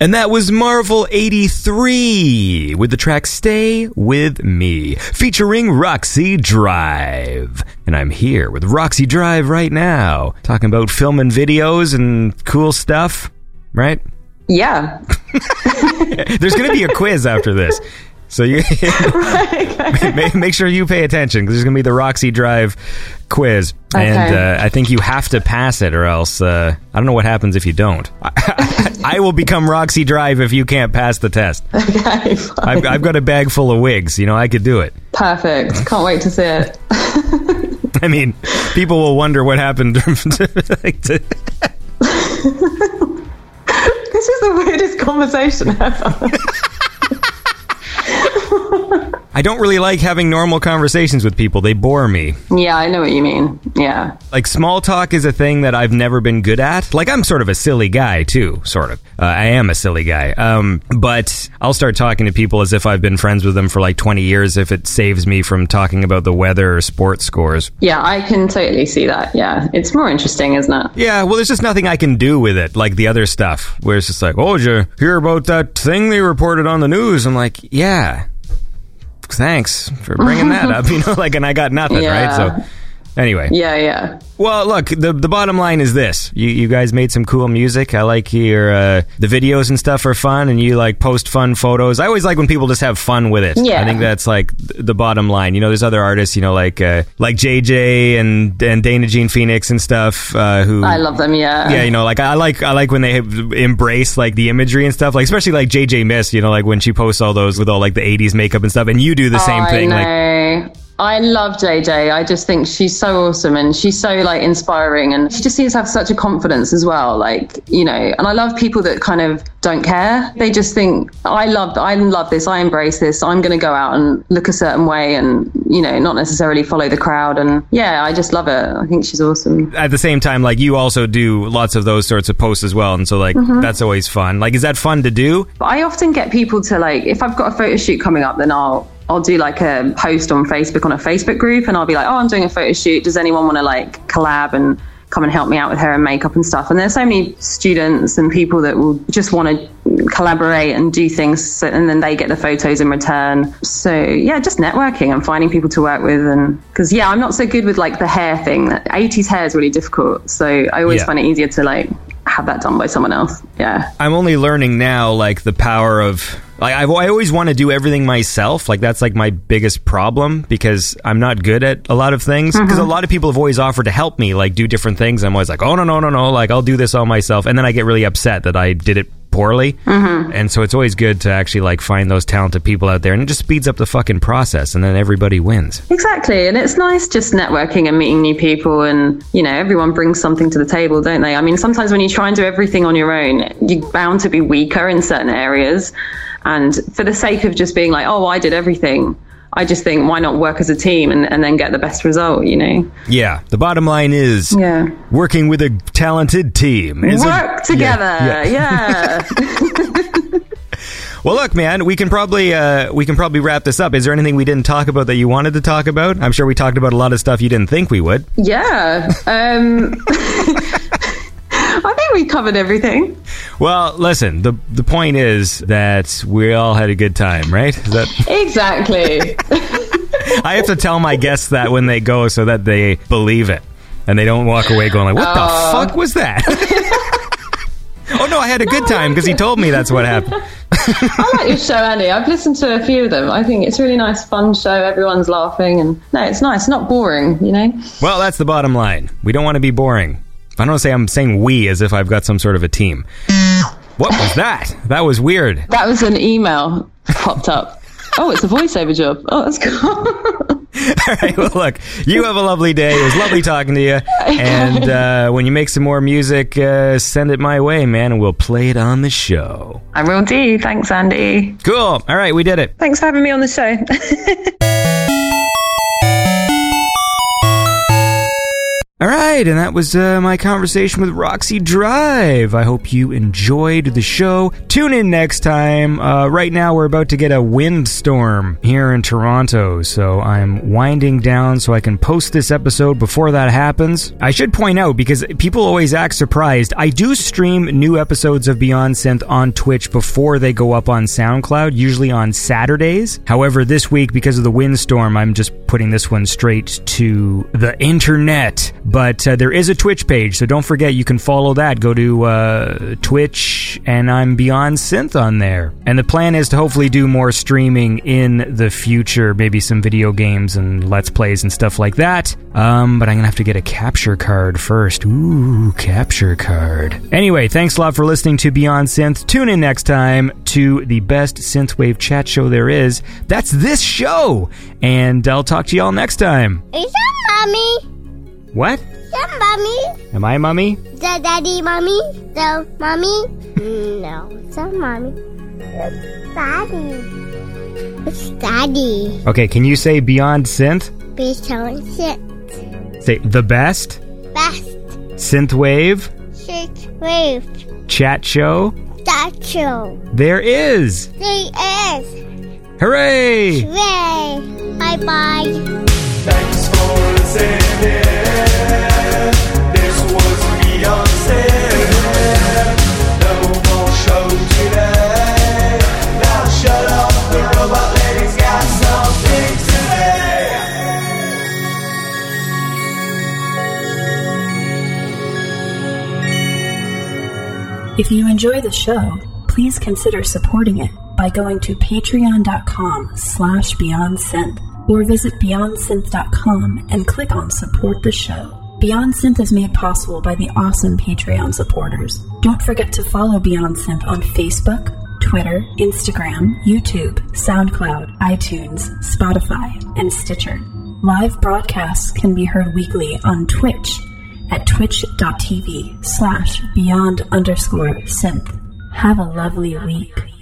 And that was Marvel 83 with the track Stay With Me, featuring Roxy Drive. And I'm here with Roxy Drive right now, talking about film and videos and cool stuff, right? Yeah. There's going to be a quiz after this. So you make, make sure you pay attention because there's going to be the Roxy Drive quiz, and uh, I think you have to pass it, or else uh, I don't know what happens if you don't. I, will become Roxy Drive if you can't pass the test. Okay. fine. I've, I've got a bag full of wigs. You know, I could do it. Perfect. Can't wait to see it. I mean, people will wonder what happened. to, like, to- This is the weirdest conversation ever. I don't really like having normal conversations with people. They bore me. yeah, I know what you mean. Yeah. Like small talk is a thing that I've never been good at. Like I'm sort of a silly guy too, sort of. Uh, I am a silly guy. Um, but I'll start talking to people as if I've been friends with them for like 20 years if it saves me from talking about the weather or sports scores. Yeah, I can totally see that. Yeah. It's more interesting, isn't it? Yeah, well, there's just nothing I can do with it, like the other stuff, where it's just like, oh, did you hear about that thing they reported on the news? I'm like, yeah, thanks for bringing that up, you know, like, and I got nothing, Yeah. right? So, anyway. Yeah, yeah. Well, look, the the bottom line is this: you you guys made some cool music. I like your uh, the videos and stuff are fun, and you like post fun photos. I always like when people just have fun with it. Yeah. I think that's like the bottom line. You know, there's other artists, you know, like uh, like JJ and and Dana Jean Phoenix and stuff. Uh, who I love them, yeah. yeah, you know, like I like I like when they embrace like the imagery and stuff, like especially like JJ Miss, you know, like when she posts all those with all like the '80s makeup and stuff, and you do the same I thing. Like. I love JJ. I just think she's so awesome and she's so like inspiring and she just seems to have such a confidence as well. Like, you know, and I love people that kind of don't care. They just think, I love I love this, I embrace this, I'm gonna go out and look a certain way and, you know, not necessarily follow the crowd and yeah, I just love it. I think she's awesome. at the same time, like you also do lots of those sorts of posts as well, and so like Mm-hmm. that's always fun. Like, is that fun to do? But I often get people to like, if I've got a photo shoot coming up, then I'll I'll do like a post on Facebook on a Facebook group, and I'll be like, oh, I'm doing a photo shoot. Does anyone want to like collab and come and help me out with hair and makeup and stuff? And there's so many students and people that will just want to collaborate and do things, so, and then they get the photos in return. So yeah, just networking and finding people to work with, and because yeah, I'm not so good with like the hair thing. 80s hair is really difficult, so I always Yeah. find it easier to like have that done by someone else. Yeah. I'm only learning now, like the power of like I've, I always want to do everything myself. Like that's like my biggest problem because I'm not good at a lot of things. Mm-hmm. Because a lot of people have always offered to help me, like do different things. I'm always like, oh no no no no, like I'll do this all myself, and then I get really upset that I did it poorly. Mm-hmm. And so it's always good to actually like find those talented people out there, and it just speeds up the fucking process, and then everybody wins. Exactly. And it's nice just networking and meeting new people. And, you know, everyone brings something to the table, don't they? I mean, sometimes when you try and do everything on your own, you're bound to be weaker in certain areas. And for the sake of just being like, oh, I did everything, I just think, why not work as a team and, and then get the best result, you know? Yeah, the bottom line is Yeah. working with a talented team. is a- Work together. Yeah, yeah. yeah. Well, look, man, we can probably uh, we can probably wrap this up. Is there anything we didn't talk about that you wanted to talk about? I'm sure we talked about a lot of stuff you didn't think we would. Yeah. Um, I think we covered everything. Well, listen, the the point is that we all had a good time, right? Is that Exactly. I have to tell my guests that when they go so that they believe it and they don't walk away going like, "What the oh. fuck was that?" oh no, I had a good time because he told me that's what happened. I like your show, Andy. I've listened to a few of them. I think it's a really nice, fun show. Everyone's laughing, and no, it's nice. Not boring, you know. Well, that's the bottom line. We don't want to be boring. I don't say I'm saying we as if I've got some sort of a team. What was that? That was weird. That was an email popped up. Oh, it's a voiceover job. Oh, that's cool. All right. Well, look, you have a lovely day. It was lovely talking to you. And uh, when you make some more music, uh, send it my way, man, and we'll play it on the show. I will do. Thanks, Andy. Cool. All right, we did it. Thanks for having me on the show. All right, and that was uh, my conversation with Roxy Drive. I hope you enjoyed the show. Tune in next time. Uh, right now, we're about to get a windstorm here in Toronto, so I'm winding down so I can post this episode before that happens. I should point out, because people always act surprised, I do stream new episodes of Beyond Synth on Twitch before they go up on SoundCloud, usually on Saturdays. However, this week, because of the windstorm, I'm just putting this one straight to the internet. But uh, there is a Twitch page, so don't forget you can follow that. Go to uh, Twitch, and I'm Beyond Synth on there. And the plan is to hopefully do more streaming in the future, maybe some video games and Let's Plays and stuff like that. Um, but I'm gonna have to get a capture card first. Ooh, capture card. Anyway, thanks a lot for listening to Beyond Synth. Tune in next time to the best synthwave chat show there is. That's this show, and I'll talk to y'all next time. Is that mommy? What? That mommy? Am I mummy? Is that daddy mommy? The mommy? no, it's not mommy. It's daddy. It's daddy. Okay, can you say Beyond Synth? Tell shit. Say the best Best synthwave shit wave. chat show Statue. there is. There is. Hooray! Ray. Bye bye. If you enjoy the show, please consider supporting it by going to patreon.com slash beyondsynth or visit beyondsynth.com and click on support the show. Beyond Synth is made possible by the awesome Patreon supporters. Don't forget to follow Beyond Synth on Facebook, Twitter, Instagram, YouTube, SoundCloud, iTunes, Spotify, and Stitcher. Live broadcasts can be heard weekly on Twitch at twitch.tv slash beyond underscore synth. Have a lovely week.